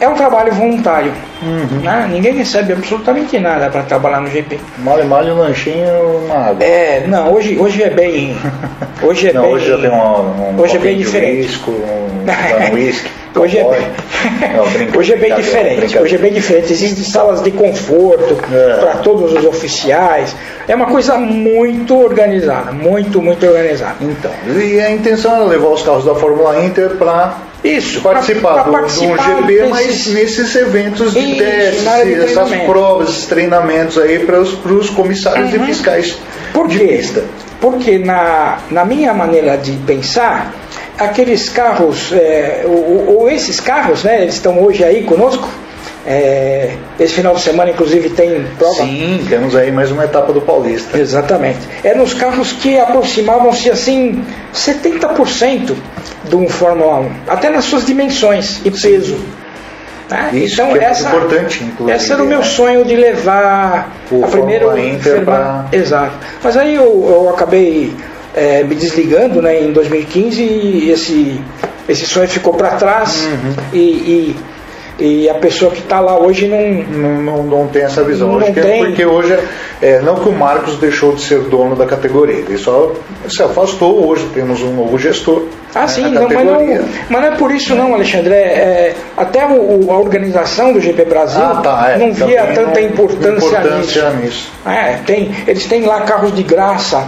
é um trabalho voluntário. Uhum. né? Ninguém recebe absolutamente nada para trabalhar no GP. Male, male um lanchinho, uma água. É, não, hoje, hoje é bem. Hoje é Não, bem. hoje tem uma, um hoje é bem diferente. Whisky, um, whisky, Hoje é, bem, Não, hoje é bem diferente. Hoje é bem diferente. Existem salas de conforto É. para todos os oficiais. É uma coisa muito organizada, muito, muito organizada. Então, e a intenção era levar os carros da Fórmula Inter para Isso, participar pra- do, pra do participar GP, mas desses- nesses eventos de testes, essas provas, esses treinamentos aí para os comissários e fiscais Por de quê? pista. Porque na, na minha maneira de pensar, aqueles carros, é, ou, ou esses carros, né, eles estão hoje aí conosco. É, esse final de semana, inclusive, tem prova. Sim, temos aí mais uma etapa do Paulista. Exatamente. Eram os carros que aproximavam-se assim 70% de um Fórmula 1, até nas suas dimensões e peso. Isso então que é essa, importante, inclusive, esse era o meu né? sonho de levar O a primeiro Inter pra- Exato. Mas aí eu, eu acabei é, me desligando né, em 2015 e esse, esse sonho ficou para trás Uhum. e, e, e a pessoa que está lá hoje não, Não, não, não tem essa visão. Não Acho que tem. é porque hoje, é, não que o Marcos deixou de ser dono da categoria, ele só se afastou. Hoje temos um novo gestor. Ah, né, sim, não, mas, não, mas não é por isso não, Alexandre. É, é, até o- a organização do GP Brasil Ah, tá, é, não via tanta importância, importância nisso. nisso. É, tem, eles têm lá carros de graça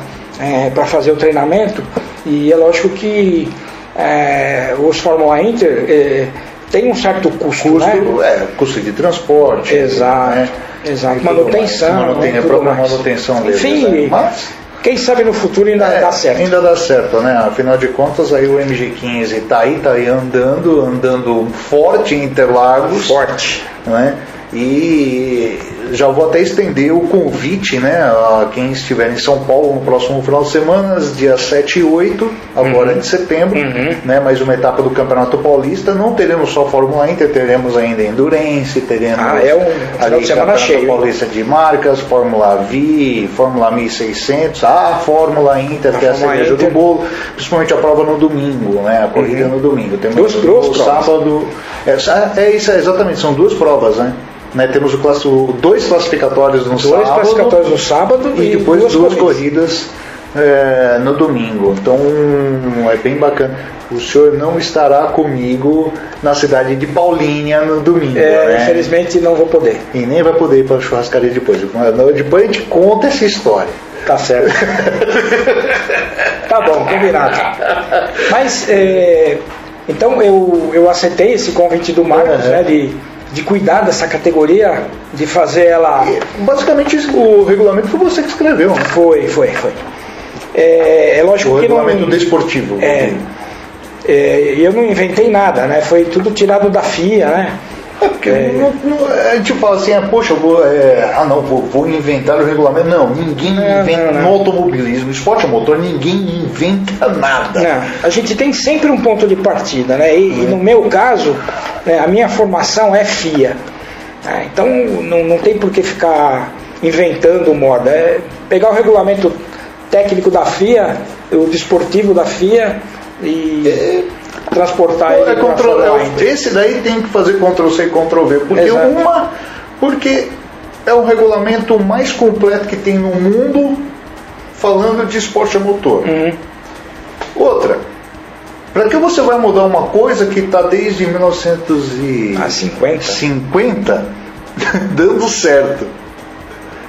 para fazer o treinamento e é lógico que é, os Fórmula Inter é, tem um certo custo, Custo, né? é, custo de transporte. Exato, né? exato. Manutenção, mais. Manuten- né, manutenção deles. Enfim, né? Mas, Quem sabe no futuro ainda é, dá certo. Ainda dá certo, né? Afinal de contas, aí o MG15 tá aí, tá aí andando, andando forte em Interlagos. Forte. né? E já vou até estender o convite né, a quem estiver em São Paulo no próximo final de semana, dia 7 e 8, agora de setembro, Uhum. né, mais uma etapa do Campeonato Paulista. Não teremos só Fórmula Inter, teremos ainda Endurance, teremos Ah, é um ali Campeonato cheio. Paulista de Marcas, Fórmula V, Fórmula 1600, a Fórmula Inter, A que é a cereja do bolo, principalmente a prova no domingo, né, a corrida no domingo. Temos Duas- duas sábado. É, é isso, é, exatamente, são duas provas, né? Né, temos o classi- dois classificatórios no Dois sábado classificatórios no sábado e depois duas, corridas. corridas é, no domingo. Então é bem bacana. O senhor não estará comigo na cidade de Paulínia no domingo. É, né? infelizmente não vou poder. E nem vai poder ir para a churrascaria depois. Depois a gente conta essa história. Tá certo. tá bom, combinado. Mas, é, então eu, eu aceitei esse convite do Marcos, Uhum. né, de, de cuidar dessa categoria, de fazer ela. Basicamente o regulamento foi você que escreveu, né? Foi, foi, foi. É, é lógico O que não. regulamento desportivo. É, é, eu não inventei nada, né? Foi tudo tirado da FIA, né? É porque não- não- a gente fala assim, ah, poxa, eu vou, é, ah não, vou, vou inventar o regulamento. Não, ninguém Não, inventa não, não. no automobilismo, esporte a motor, ninguém inventa nada. Não, a gente tem sempre um ponto de partida, né? E, e no meu caso, né, a minha formação é FIA. né? Então não, não tem por que ficar inventando moda. É pegar o regulamento técnico da FIA, o desportivo da FIA e transportar ele É Fórmula é, esse daí tem que fazer Ctrl C e Ctrl V, porque Exato. uma, porque é o regulamento mais completo que tem no mundo falando de esporte a motor. Uhum. Outra, para que você vai mudar uma coisa que está desde 1950 Ah, 50? dando certo?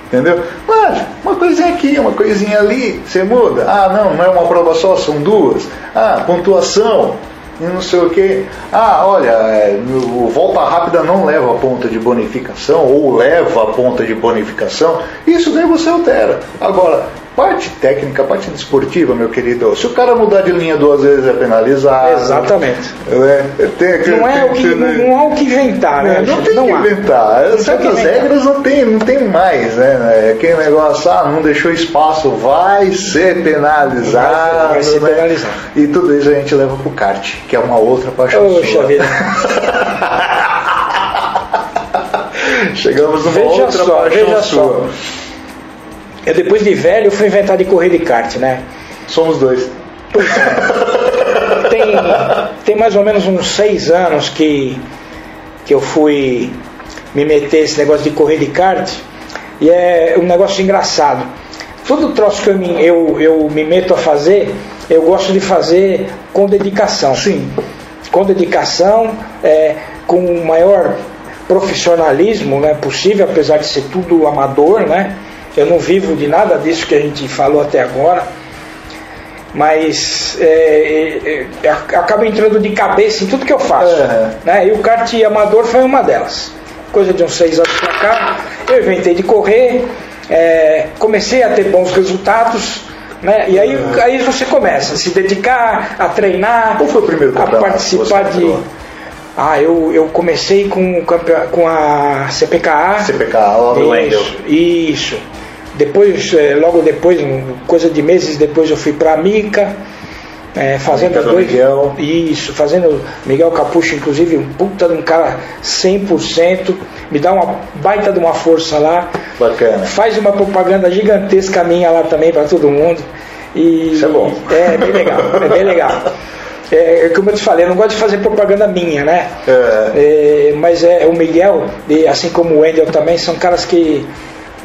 Entendeu? Mas uma coisinha aqui, uma coisinha ali, você muda. Ah, não, não é uma prova só, são duas. Ah, pontuação e não sei o que. Ah, olha, é, volta rápida não leva a ponta de bonificação ou leva a ponta de bonificação. Isso daí você altera. Agora, parte técnica, parte desportiva, meu querido, se o cara mudar de linha duas vezes é penalizado. Exatamente. É, tem que- Não é, tem o que, ser, não, né? não há o que inventar, né? É, não gente? tem que há. inventar. Não tem Certas inventar. regras não tem, não tem mais, né? É Aquele negócio, ah, não deixou espaço, vai ser penalizado. Vai ser né? penalizado. E tudo isso a gente leva pro kart, que é uma outra paixão Poxa sua. vida. Chegamos numa Veja outra só, paixão veja sua. só. Eu depois de velho fui inventar de correr de kart, né? Somos dois. Tem, tem mais ou menos uns seis anos que, que eu fui me meter nesse negócio de correr de kart e é um negócio engraçado. Todo troço que eu me, eu, eu me meto a fazer, eu gosto de fazer com dedicação. Sim. Com dedicação, é, com o maior profissionalismo né, possível, apesar de ser tudo amador, né? Eu não vivo de nada disso que a gente falou até agora mas é, é, é, acaba entrando de cabeça em tudo que eu faço. É. Né? E o kart amador foi uma delas. Coisa de uns seis anos pra cá, eu inventei de correr, é, comecei a ter bons resultados. Né? E aí, aí você começa a se dedicar, a treinar, Qual foi o primeiro a participar de. entrou? Ah, eu, eu comecei com, com a CPKA. CPK, lá Wendel. Isso, isso. Depois, eh, logo depois, coisa de meses depois, eu fui para a Mica, eh, fazendo Mica do dois. Miguel. Isso, fazendo Miguel Capucho, inclusive, um puta de um cara 100%, me dá uma baita de uma força lá. Bacana. Faz uma propaganda gigantesca minha lá também para todo mundo. E Isso é bom. É bem legal, é bem legal. É, como eu te falei, eu não gosto de fazer propaganda minha, né? É. É, mas é o Miguel, e assim como o Wendel também, são caras que,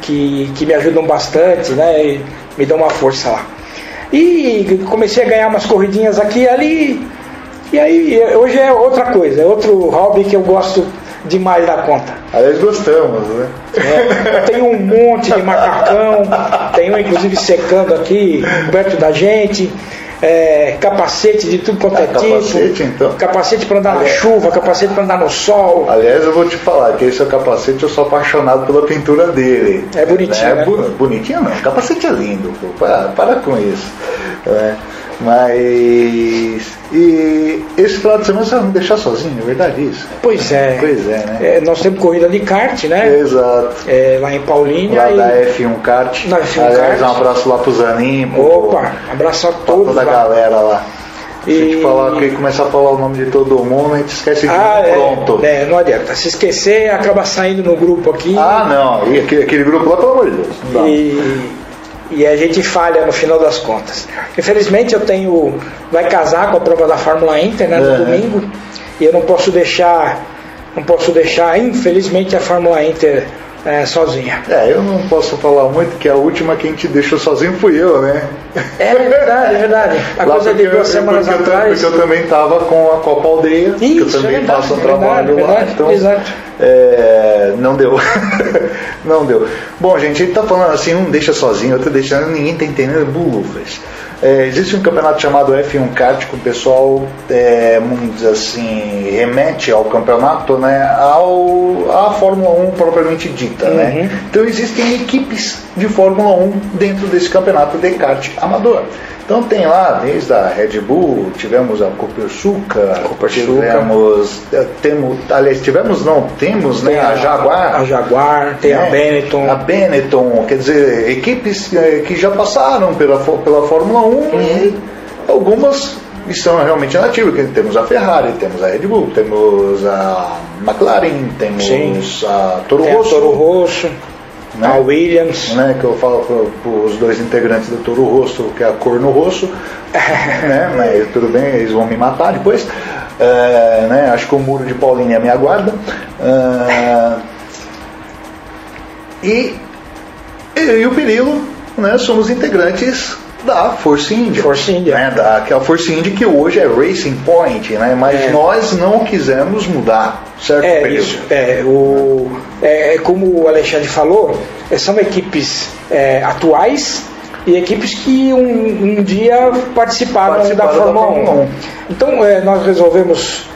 que, que me ajudam bastante, né? E me dão uma força lá. E comecei a ganhar umas corridinhas aqui e ali. E aí, hoje é outra coisa, é outro hobby que eu gosto demais da conta. Aliás, gostamos, né? É, tem um monte de macacão, tem um inclusive secando aqui perto da gente. É, capacete de tudo quanto Ah, é tipo. capacete, então. Capacete para andar na Aliás- chuva, capacete para andar no sol. Aliás, eu vou te falar que esse é o capacete, eu sou apaixonado pela pintura dele. É bonitinho, É né? bu- bonitinho não, o capacete é lindo, pô, para, para com isso. É, mas. E esse final de semana você vai me deixar sozinho, é verdade isso? Pois é. Pois é, né? É, nós temos corrida de kart, né? Exato. É, lá em Paulínia. Lá e- da F1 Kart. Da F1 Aliás, Kart. um abraço lá pro Zanin, pro, Opa, abraço a pra todos. toda a galera lá. Se a gente E- falar que começar a falar o nome de todo mundo, a gente esquece de Ah, um. pronto. é, é, não adianta. Se esquecer, acaba saindo no grupo aqui. Ah, não. E aquele, aquele grupo lá, pelo amor de Deus. Não dá. e, e a gente falha no final das contas. Infelizmente eu tenho. Vai casar com a prova da Fórmula Inter né, no Uhum. domingo. E eu não posso deixar. Não posso deixar, infelizmente, a Fórmula Inter é, sozinha. É, eu não posso falar muito que a última quem te deixou sozinho fui eu, né? É verdade, é verdade. A Lá coisa de duas eu- semanas porque eu, atrás. Porque eu também estava com a Copa Aldeia, que eu Isso, também é verdade, faço um é trabalho verdade, lá. verdade, Então, exato. é, não deu. não deu. Bom, gente, a gente tá falando assim, um deixa sozinho, outro deixando, ninguém tá entendendo bulufas. É, existe um campeonato chamado F1 Kart que o pessoal, é, vamos dizer assim, remete ao campeonato, né, ao, à Fórmula 1 propriamente dita, né? Então existem equipes de Fórmula 1 dentro desse campeonato de kart amador. Então tem lá, desde a Red Bull, tivemos a Copersuca, tivemos, eh, temos, aliás, tivemos não, temos né, a Jaguar, A Jaguar, tem a né? Benetton. A Benetton, quer dizer, equipes eh, que já passaram pela, pela Fórmula 1 e algumas estão realmente nativas. que Temos a Ferrari, temos a Red Bull, temos a McLaren, temos Sim. a Toro Tem a Rosso, Toro Rosso, Né? a Williams. né, que eu falo para os dois integrantes do Toro Rosso, que é a Corno Rosso, né, mas tudo bem, eles vão me matar depois. É, né, acho que o muro de Paulinha me aguarda. É, e eu e o Perilo né, somos integrantes da Force India. Force India. Né, da, que é a Force India que hoje é Racing Point, né, mas É. nós não quisemos mudar, certo, É isso. É, o, é, é como o Alexandre falou, é, são equipes é, atuais e equipes que um, um dia participaram, Participaram da Fórmula 1. Fórmula 1. Então é, nós resolvemos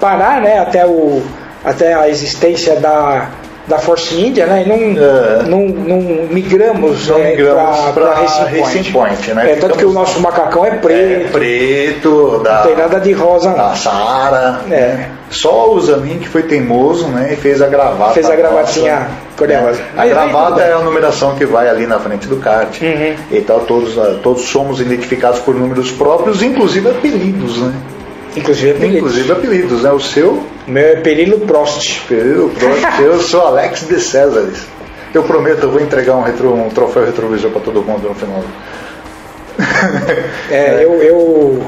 parar né, até, o, até a existência da, da Force India né, e não, É. não, não migramos, Não é, migramos pra- pra pra Racing Point. Racing Point, né? É, tanto que o nosso macacão é É, preto, preto, da, não tem nada de rosa não. da Sara. É. né? Só o Zamin que foi teimoso, né? E fez a gravata. Fez a gravatinha nossa, cor-de-rosa. né? A gravata é a numeração que vai ali na frente do kart. Uhum. E tal, todos, todos somos identificados por números próprios, inclusive apelidos, né? Inclusive apelidos. Inclusive apelidos, né? O seu, O meu é Perilo Prost. Perilo Prost, eu sou Alex de Césares. Eu prometo, eu vou entregar um, retro, um troféu retrovisor para todo mundo no final. É, Eu, eu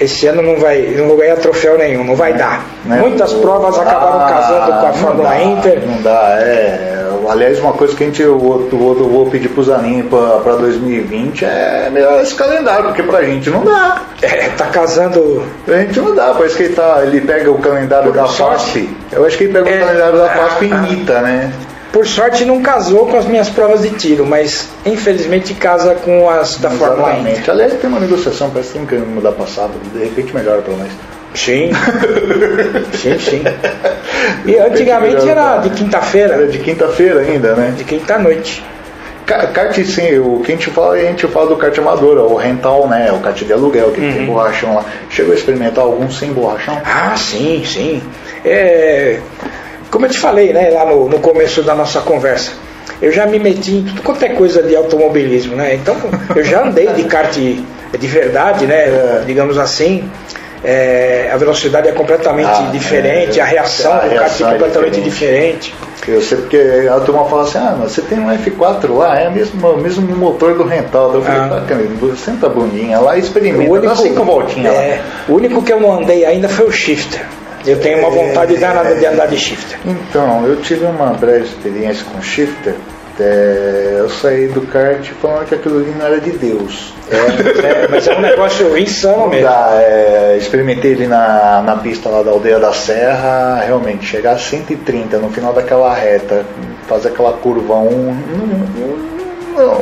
esse ano não vai, não vou ganhar troféu nenhum, não vai dar. né? Muitas provas acabaram Ah, casando com a Fórmula dá, Inter. Não dá, é. Aliás, uma coisa que a gente, eu, vou- eu vou- pedir pro Zanin para 2020 é melhorar esse calendário, porque pra gente não dá. É, tá casando. Pra gente não dá, parece que ele, tá, ele pega o calendário Por da sorte. FASP. Eu acho que ele pega É, o calendário da FASP e ah, imita, né? Por sorte não casou com as minhas provas de tiro, mas infelizmente casa com as da Fórmula Inter. Exatamente. Aliás, tem uma negociação, parece que tem que mudar passado. De repente melhora pra nós. Sim. sim, sim. E antigamente era de Era quinta-feira, de quinta-feira ainda, né? de quinta-noite. Kart sim, o que a gente fala, a gente fala do kart amador, o rental, né? O kart de aluguel, que Uhum. tem borrachão lá. Chegou a experimentar algum sem borrachão? Ah, sim, sim. É, como eu te falei, né, lá no, no começo da nossa conversa, eu já me meti em tudo quanto é coisa de automobilismo, né? Então, eu já andei de kart de verdade, né? É. Digamos assim. É, a velocidade é completamente Ah, diferente, é. a reação do kart é é completamente diferente. Eu sei porque a turma fala assim, ah, mas você tem um F4 lá, é o mesmo, mesmo motor do rental. Eu falei, Ah. Camilo, senta a bundinha lá e experimenta, O único, dá cinco voltinhas é, lá. o único que eu não andei ainda foi o shifter. Eu tenho uma vontade É. danada de andar de shifter. Então, eu tive uma breve experiência com shifter. é, eu saí do kart falando que aquilo ali não era de Deus. É, mas é um negócio insano mesmo. É, experimentei ele na, na pista lá da aldeia da Serra, realmente, chegar a 130 no final daquela reta, fazer aquela curva 1, não, não.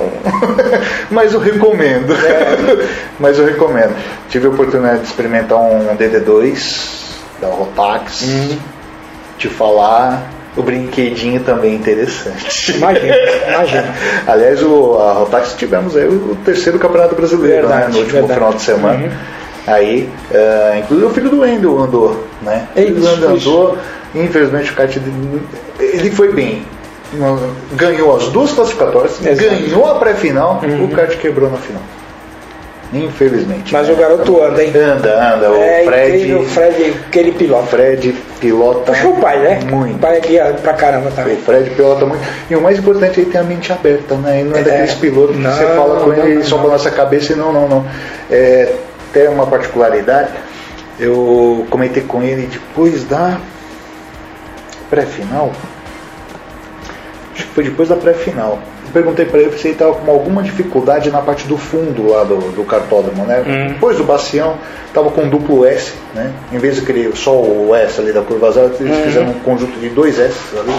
Mas eu recomendo. É. Mas eu recomendo. Tive a oportunidade de experimentar um DD2 da Rotax. Hum. Te falar, o brinquedinho também interessante. Imagina, imagina. Aliás, o, a Rotax tivemos aí o, terceiro campeonato brasileiro, verdade, né? No último verdade. final de semana. Uhum. Aí, uh, inclusive o filho do Wendel andou, né? O Wendel andou, infelizmente o kart ele foi bem. Ganhou as duas classificatórias, Exato. ganhou a pré-final, uhum. o kart quebrou na final. Infelizmente. Mas né? o garoto anda, hein? Anda, anda. É o Fred. O Fred, aquele pilota. Fred pilota. Puxa o pai, né? Muito. O pai aqui pra caramba também. O Fred pilota muito. E o mais importante é ele ter a mente aberta, né? Ele não é, é daqueles pilotos que você fala com ele, só com a nossa cabeça e não, não, não. É, até uma particularidade, eu comentei com ele depois da pré-final. Acho que foi depois da pré-final. Perguntei para ele se ele estava com alguma dificuldade na parte do fundo lá do, do cartódromo, né? Hum. Depois do bacião, estava com duplo S, né? Em vez de querer só o S ali da curva zero, eles hum. fizeram um conjunto de dois S ali.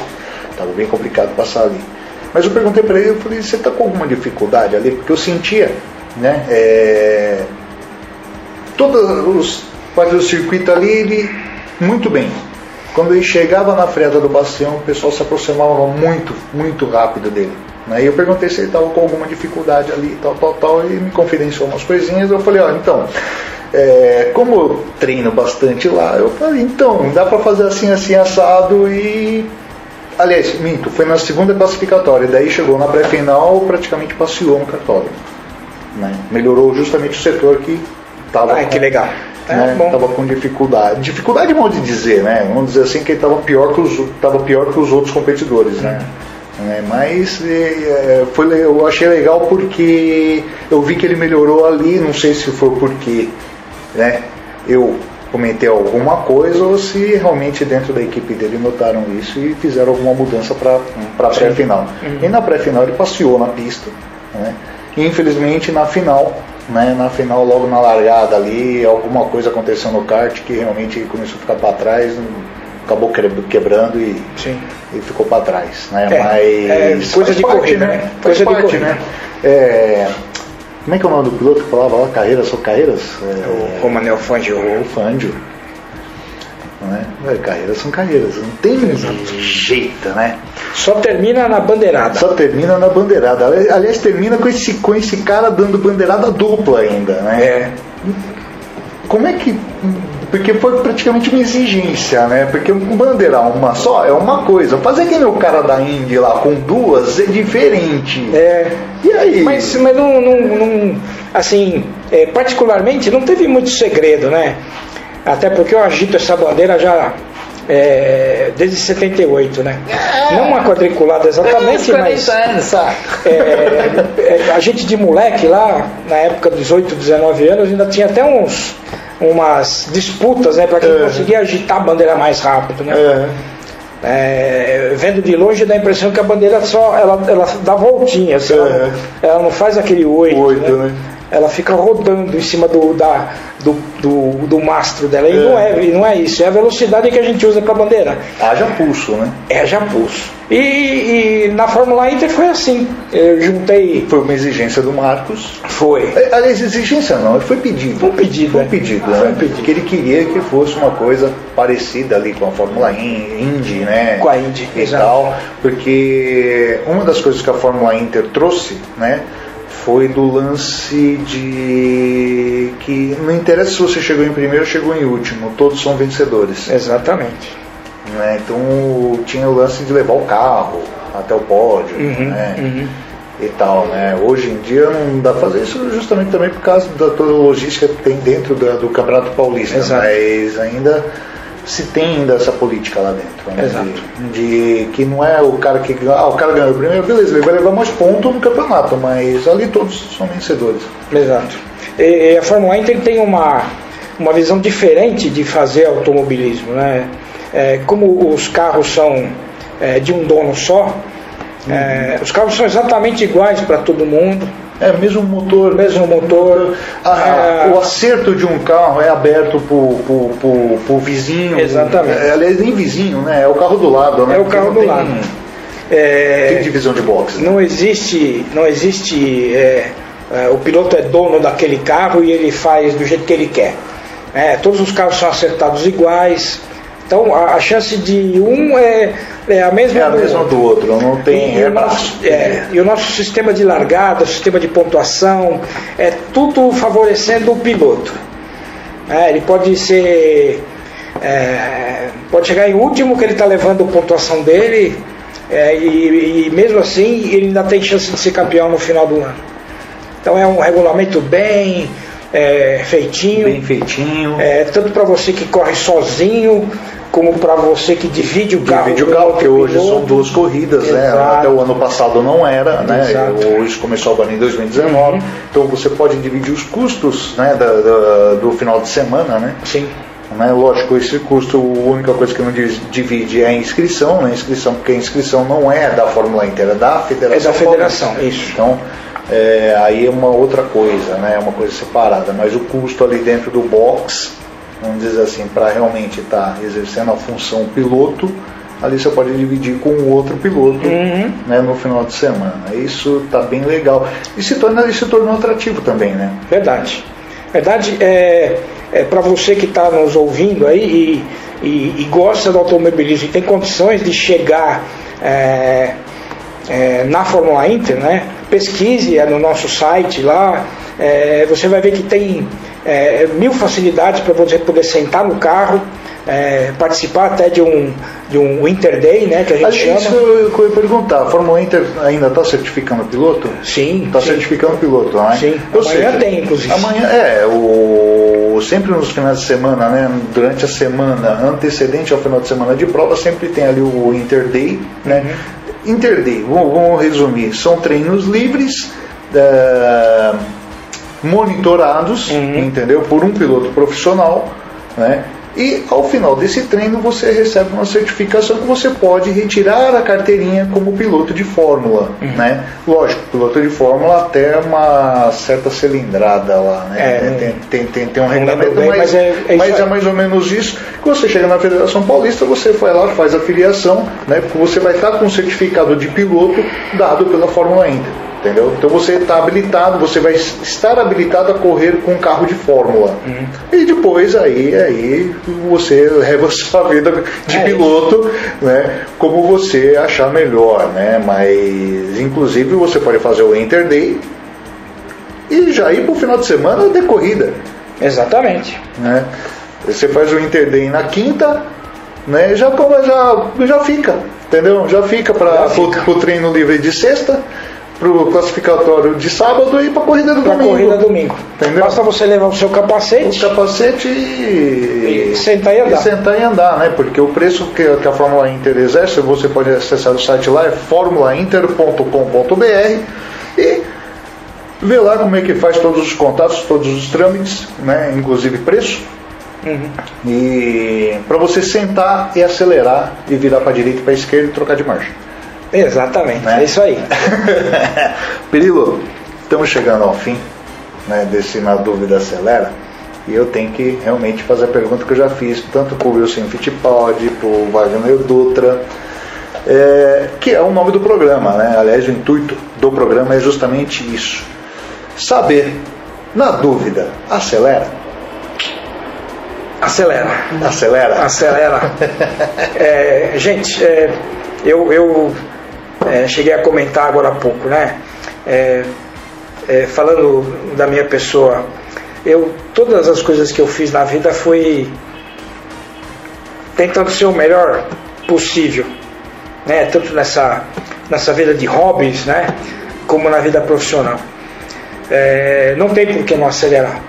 Estava bem complicado passar ali. Mas eu perguntei para ele, eu falei, você está com alguma dificuldade ali? Porque eu sentia, né? É, todos os partes do circuito ali, ele muito bem. Quando ele chegava na freada do bastião, o pessoal se aproximava muito, muito rápido dele. Né? E eu perguntei se ele estava com alguma dificuldade ali, tal, tal, tal, e me confidenciou umas coisinhas. Eu falei, ó, então, é, como eu treino bastante lá, eu falei, então, dá para fazer assim, assim, assado e. Aliás, minto, foi na segunda classificatória, daí chegou na pré-final, praticamente passeou no cartódromo. Né? Melhorou justamente o setor que estava. Ah, que legal. Né, é, tava com dificuldade. Dificuldade é modo de dizer, né? Vamos dizer assim que ele estava pior que os, tava pior que os outros competidores, né? É, mas é, foi, eu achei legal porque eu vi que ele melhorou ali, não sei se foi porque né, eu comentei alguma coisa ou se realmente dentro da equipe dele notaram isso e fizeram alguma mudança para a pré-final. Uhum. E na pré-final ele passeou na pista, né? e infelizmente na final né, na final, logo na largada ali, alguma coisa aconteceu no kart que realmente começou a ficar para trás, acabou quebrando e, e ficou para trás. Né? É, Mas é, coisa de parte, corrida, né? né? Coisa parte, de corrida. né? É, como é que é o nome do piloto que falava lá? Carreiras são carreiras? É, o Romanel Fangio. O Fangio. Né? Carreiras são carreiras, não tem Exato. jeito, né? Só termina na bandeirada. Só termina na bandeirada. Aliás, termina com esse, com esse cara dando bandeirada dupla ainda, né? É. Como é que. Porque foi praticamente uma exigência, né? Porque bandeirar uma só é uma coisa. Fazer que nem o cara da Indy lá com duas é diferente. É. E aí? Mas, mas não, não, não assim, é, particularmente não teve muito segredo, né? Até porque eu agito essa bandeira já é, desde 78, né? É. Não uma quadriculada exatamente, mas é, é, a gente de moleque lá, na época dos 18, 19 anos, ainda tinha até uns umas disputas, né, para quem é. conseguia agitar a bandeira mais rápido, né? É. é, vendo de longe dá a impressão que a bandeira só ela, ela dá voltinha, assim, ela, ela, não faz aquele oito, oito né? né? Ela fica rodando em cima do, da, do, do, do mastro dela. E é. não, é, não é isso, é a velocidade que a gente usa para bandeira. Haja pulso, né? É, já pulso. E, e, na Fórmula Inter foi assim. Eu juntei. Foi uma exigência do Marcos. Foi. É, aliás, exigência não, foi pedido. Foi pedido. Foi um pedido, né? Foi um pedido. Que ele queria que fosse uma coisa parecida ali com a Fórmula Indy, né? Com a Indy. E tal. Porque uma das coisas que a Fórmula Inter trouxe, né? Foi do lance de que não interessa se você chegou em primeiro ou chegou em último, todos são vencedores. Exatamente. Né? Então tinha o lance de levar o carro até o pódio, uhum, né? Uhum. E tal, né? Hoje em dia não dá pra fazer isso justamente também por causa da toda a logística que tem dentro do, do Campeonato Paulista. Exato. Mas ainda se tem ainda essa política lá dentro. Né? Exato. De, de, que não é o cara que. Ah, o cara ganhou o primeiro, beleza, ele vai levar mais pontos no campeonato, mas ali todos são vencedores. Exato. E, a Fórmula 1 tem uma, uma visão diferente de fazer automobilismo. Né? É, como os carros são é, de um dono só, é, os carros são exatamente iguais para todo mundo. É, mesmo motor. Mesmo motor. A, é... O acerto de um carro é aberto pro, pro, pro, vizinho. Exatamente. É, aliás, nem vizinho, né? É o carro do lado, né? É o carro do tem... lado. é, Tem divisão de boxe. né? não existe, não existe é, é, o piloto é dono daquele carro e ele faz do jeito que ele quer. É, todos os carros são acertados iguais. Então a, a chance de um é, é a mesma É a do mesma outro. do outro, não tem E, o repasse. nosso, é, e o nosso sistema de largada, o sistema de pontuação, é tudo favorecendo o piloto. É, ele pode ser. é, pode chegar em último que ele está levando a pontuação dele, é, e, e mesmo assim ele ainda tem chance de ser campeão no final do ano. Então é um regulamento bem é, feitinho. Bem feitinho. É, tanto para você que corre sozinho, como para você que divide o carro. Divide o carro, que hoje piloto. são duas corridas, né? Exato. Até o ano passado não era, né? Exato. Uhum. Hoje começou agora em 2019. Então você pode dividir os custos né, da- da- do final de semana, né? Sim. Né, Lógico, esse custo, a única coisa que não divide é a inscrição, né? Inscrição, porque a inscrição não é da Fórmula Inter, é da Federação. É da federação, Paulista. isso. Então, é, aí é uma outra coisa, né? É uma coisa separada. Mas o custo ali dentro do box, vamos dizer assim, para realmente estar exercendo a função piloto, ali você pode dividir com o outro piloto Uhum. né, no final de semana. Isso tá bem legal. E se, torna, se tornou atrativo também, né? Verdade. Verdade, é, é para você que está nos ouvindo aí e, e- e gosta do automobilismo e tem condições de chegar é, é, na Fórmula Inter, né? Pesquise é, no nosso site lá, é, você vai ver que tem é, mil facilidades para você poder sentar no carro, é, participar até de um, de um Winter Day, né, que a gente Mas chama. isso eu, eu ia perguntar, a Fórmula Inter ainda está certificando piloto? Sim, Está certificando piloto, né? Sim, Ou amanhã seja, tem, inclusive. Amanhã, é, o, sempre nos finais de semana, né? Durante a semana antecedente ao final de semana de prova, sempre tem ali o Inter Day, né? Uhum. Inter Day, vamos, vamos resumir, são treinos livres, eh, monitorados, Uhum. entendeu? Por um piloto profissional, né? E ao final desse treino você recebe uma certificação que você pode retirar a carteirinha como piloto de fórmula, Uhum. né? Lógico, piloto de fórmula até uma certa cilindrada lá, né? É, tem, tem, tem, tem um regulamento, bem, mas, mas é- é mas é mais ou menos isso. Que você chega na Federação Paulista, você vai lá, faz a filiação, né? Porque você vai estar com um certificado de piloto dado pela Fórmula Inter. Entendeu? Então você está habilitado, você vai estar habilitado a correr com um carro de fórmula. Uhum. E depois aí, aí você leva a sua vida de É piloto, né? Como você achar melhor, né? Mas inclusive você pode fazer o Inter Day e já ir para o final de semana de corrida Exatamente. né? Você faz o Inter Day na quinta, né? Já já, já fica, entendeu? Já fica para o treino livre de sexta, pro classificatório de sábado e para corrida do Para domingo. corrida domingo. Entendeu? Basta você levar o seu O capacete. capacete e, E sentar e andar. sentar e andar, né? Porque o preço que, que a Fórmula Inter exerce, você pode acessar o site lá, é formulainter.com.br e ver lá como é que faz todos os contatos, todos os trâmites, né? Inclusive preço. Uhum. E para você sentar e acelerar e virar para direita e para esquerda e trocar de marcha. Exatamente, Né? é isso aí. Perilo, estamos chegando ao fim né, desse Na Dúvida Acelera. E eu tenho que realmente fazer a pergunta que eu já fiz, tanto para o Wilson Fittipaldi, para o Wagner Dutra, é, que é o nome do programa. Né? Aliás, o intuito do programa é justamente isso. Saber, na dúvida, acelera? Acelera. Acelera? Acelera. É, gente, é, eu, eu é, cheguei a comentar agora há pouco, né? É, é, falando da minha pessoa, eu todas as coisas que eu fiz na vida foi tentando ser o melhor possível, né? Tanto nessa nessa vida de hobbies, né? Como na vida profissional. É, não tem por que não acelerar.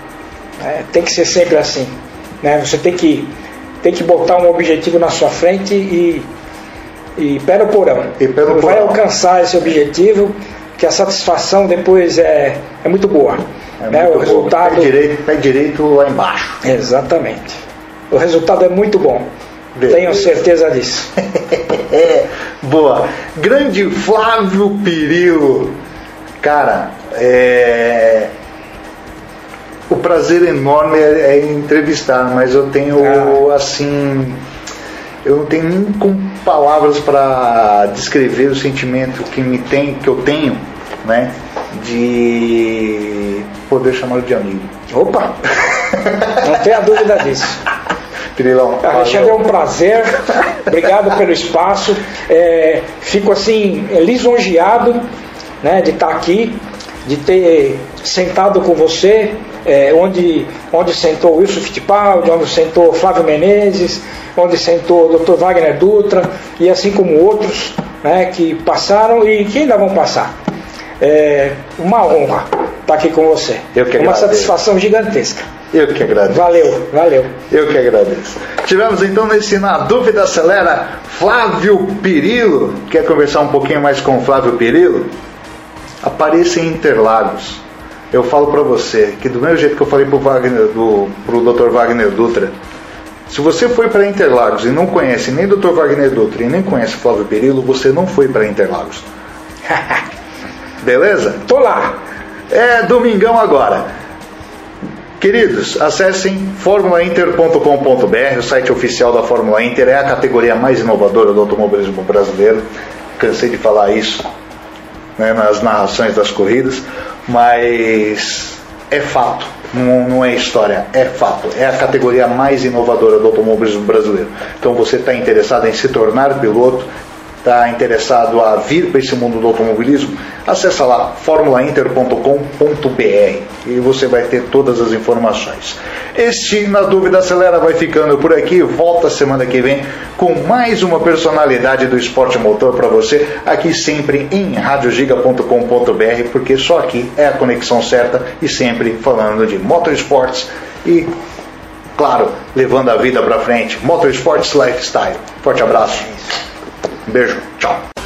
né? Tem que ser sempre assim. Né? Você tem que, tem que botar um objetivo na sua frente e, e pé no porão. E pé no Vai porão. alcançar esse objetivo, que a satisfação depois é, é muito boa. É né? muito O resultado. Pé direito, pé direito lá embaixo. Exatamente. O resultado é muito bom. Beleza. Tenho certeza disso. É, boa. Grande Flávio Pirilo. Cara, é. O prazer enorme é, é entrevistar, mas eu tenho Ah. assim. Eu não tenho nem como palavras para descrever o sentimento que me tem, que eu tenho, né, de poder chamá-lo de amigo. Opa! Não tenha dúvida disso. Trilão. Alexandre, é um prazer. Obrigado pelo espaço. É, fico assim lisonjeado né, de estar aqui, de ter sentado com você, é, onde, onde sentou Wilson Fittipaldi, onde sentou Flávio Menezes, onde sentou o Dr. Wagner Dutra e assim como outros né, que passaram e que ainda vão passar. É uma honra estar aqui com você. Eu que uma satisfação gigantesca. Eu que agradeço. Valeu, valeu. Eu que agradeço. Tivemos então nesse Na Dúvida Acelera Flávio Pirilo. Quer conversar um pouquinho mais com o Flávio Pirilo? Apareça em Interlagos. Eu falo para você que do mesmo jeito que eu falei pro, Wagner, do, pro Dr. Wagner Dutra, se você foi para Interlagos e não conhece nem Dr. Wagner Dutra e nem conhece Flávio Pirilo, você não foi para Interlagos. Beleza? Tô lá. É domingão agora. Queridos, acessem formulainter.com.br, o site oficial da Fórmula Inter é a categoria mais inovadora do automobilismo brasileiro. Cansei de falar isso né, nas narrações das corridas, mas é fato, não, não é história, é fato. É a categoria mais inovadora do automobilismo brasileiro. Então você está interessado em se tornar piloto, está interessado a vir para esse mundo do automobilismo, acessa lá formulainter.com.br e você vai ter todas as informações. Este Na Dúvida Acelera vai ficando por aqui, volta semana que vem com mais uma personalidade do esporte motor para você, aqui sempre em radiogiga.com.br, porque só aqui é a conexão certa e sempre falando de motorsports e claro, levando a vida para frente. Motorsports Lifestyle. Forte abraço. Beijo, tchau.